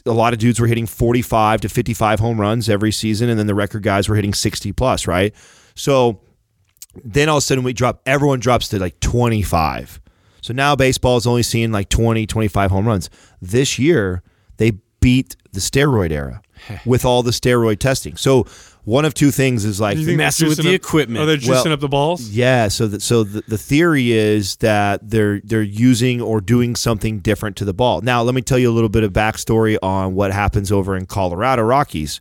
a lot of dudes were hitting 45 to 55 home runs every season and then the record guys were hitting 60 plus, right? So then all of a sudden we drop everyone drops to like 25 so now baseball is only seeing like 20 25 home runs this year they beat the steroid era with all the steroid testing so one of two things is like Do you think they're messing with the up- equipment. Are they juicing Well, up the balls? yeah so that so the, the theory is that they're they're using or doing something different to the ball now let me tell you a little bit of backstory on what happens over in colorado rockies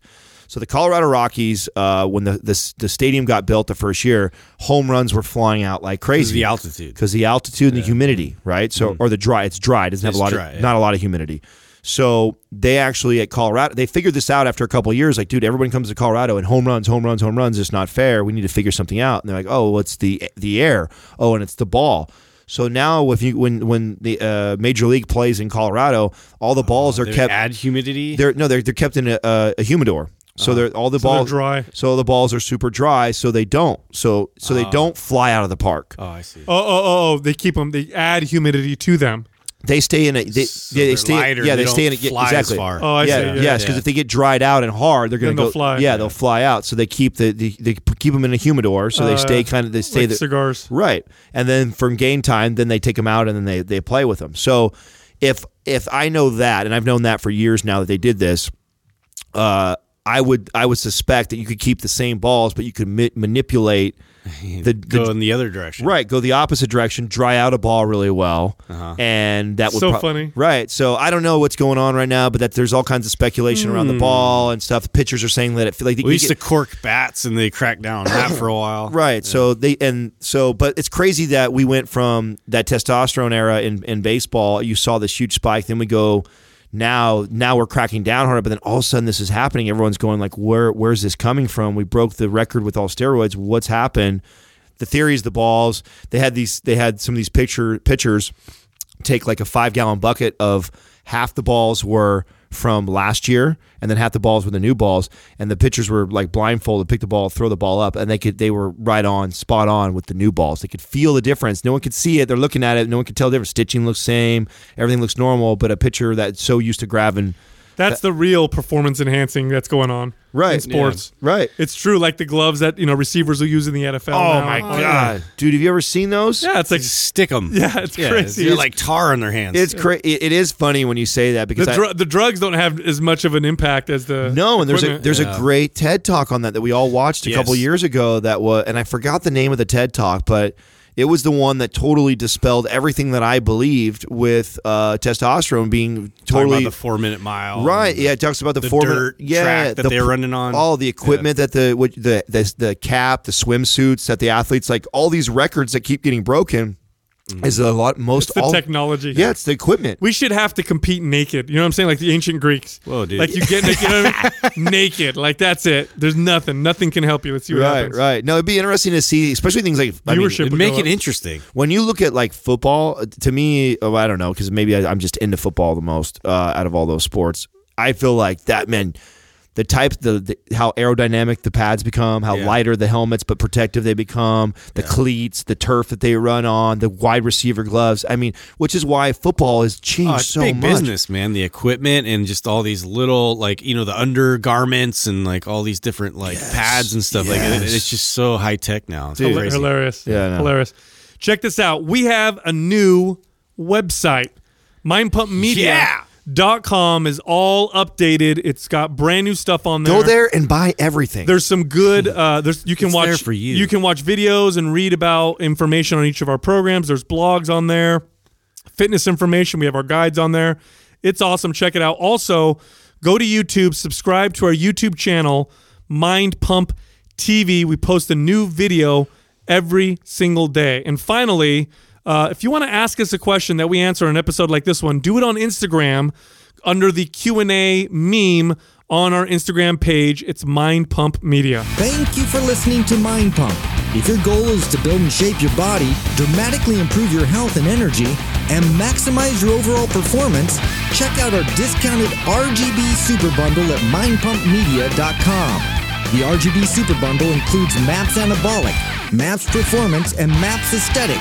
so the Colorado Rockies, uh, when the, the the stadium got built the first year, home runs were flying out like crazy. the altitude. because the altitude and the humidity, right? So or the dry, it's dry. It doesn't have a lot dry, of yeah. not a lot of humidity. So they actually at Colorado, they figured this out after a couple of years. Like, dude, everyone comes to Colorado and home runs, home runs, home runs. It's not fair. We need to figure something out. And they're like, oh, well, it's the the air. Oh, and it's the ball. So now, if you when when the uh, major league plays in Colorado, all the balls are kept. add humidity. They're no, they're they're kept in a, a, a humidor. So they're all the So they're balls dry. So the balls are super dry. So they don't. So so they don't fly out of the park. oh, I see. Oh, oh, oh, oh! They keep them. They add humidity to them. They stay in a they, So they stay lighter, yeah they they, stay in don't a, yeah, fly as exactly far. Oh, I yeah, see. Yeah. yes because Yeah. if they get dried out and hard they're gonna go fly. yeah they'll fly out so they keep the, the they keep them in a humidor so they Uh, stay kind of they stay Like the, cigars. right and then from game time then they take them out and then they they play with them so if if I know that and I've known that for years now that they did this uh I would I would suspect that you could keep the same balls but you could ma- manipulate (laughs) the, Go the in the other direction. right go the opposite direction, dry out a ball really well, uh-huh. and that would So prob- funny. Right. So I don't know what's going on right now, but that there's all kinds of speculation around the hmm. ball and stuff. The pitchers are saying that it feel like they We used get- to cork bats and they cracked down on that for a while. (coughs) Right. So they and so, but it's crazy that we went from that testosterone era in, in baseball. You saw this huge spike. Then we go now. Now we're cracking down harder. But then all of a sudden this is happening. Everyone's going like, where Where's this coming from? We broke the record with all steroids. What's happened? The theory is the balls. They had these. They had some of these picture pitchers take like a five gallon bucket of half the balls were from last year and then half the balls were the new balls. And the pitchers were like blindfolded pick the ball throw the ball up and they could they were right on spot on with the new balls. They could feel the difference. No one could see it. They're looking at it. No one could tell the difference. Stitching looks same. Everything looks normal. But a pitcher that's so used to grabbing That's the real performance enhancing that's going on Right. in sports. right It's true, like the gloves that you know receivers will use in the NFL. oh now. my Like- god dude have you ever seen those Yeah, it's like stick them. (laughs) Yeah, it's crazy. It's like tar on their hands. it's cra- it, it is funny when you say that because the, I- the drugs don't have as much of an impact as the No, and there's a equipment. there's a great TED talk on that that we all watched a Yes. couple years ago. That was, and I forgot the name of the TED talk, but it was the one that totally dispelled everything that I believed with uh, testosterone being totally about the four minute mile. Right, yeah, it talks about the, the four dirt yeah, track that the they're running on. all the equipment that the, the the the cap, the swimsuits that the athletes like, all these records that keep getting broken is a lot most It's the all technology. Yeah, it's the equipment. We should have to compete naked. You know what I'm saying? Like the ancient Greeks. Whoa, dude. Like you get naked, you know I mean? (laughs) naked. Like that's it. There's nothing. Nothing can help you. Let's see what right, happens. right. No, it'd be interesting to see, especially things like I mean, Viewership. Make it up. interesting. when you look at like football, uh, to me, oh, I don't know, because maybe I, I'm just into football the most uh, out of all those sports. I feel like that man, the type, the, the how aerodynamic the pads become, how Yeah. lighter the helmets but protective they become, the cleats, the turf that they run on, the wide receiver gloves. I mean, which is why football has oh, changed Oh, it's so big much. business, man. The equipment and just all these little, like you know, the undergarments and like all these different like pads and stuff. Like it, it's just so high tech now. It's Hila- crazy. Hilarious. Yeah, I. Hilarious. Check this out. We have a new website. MindPumpMedia.com is all updated. It's got brand new stuff on there. Go there and buy everything. There's some good. Uh, there's you can It's watch there for you. can watch videos and read about information on each of our programs. There's blogs on there, fitness information. We have our guides on there. It's awesome. Check it out. Also, go to YouTube, subscribe to our YouTube channel, Mind Pump TV. We post a new video every single day. And finally, uh, if you want to ask us a question that we answer in an episode like this one, do it on Instagram under the Q&A meme on our Instagram page. It's Mind Pump Media. Thank you for listening to Mind Pump. If your goal is to build and shape your body, dramatically improve your health and energy, and maximize your overall performance, check out our discounted RGB Super Bundle at mindpumpmedia.com. The RGB Super Bundle includes MAPS Anabolic, MAPS Performance, and MAPS Aesthetic.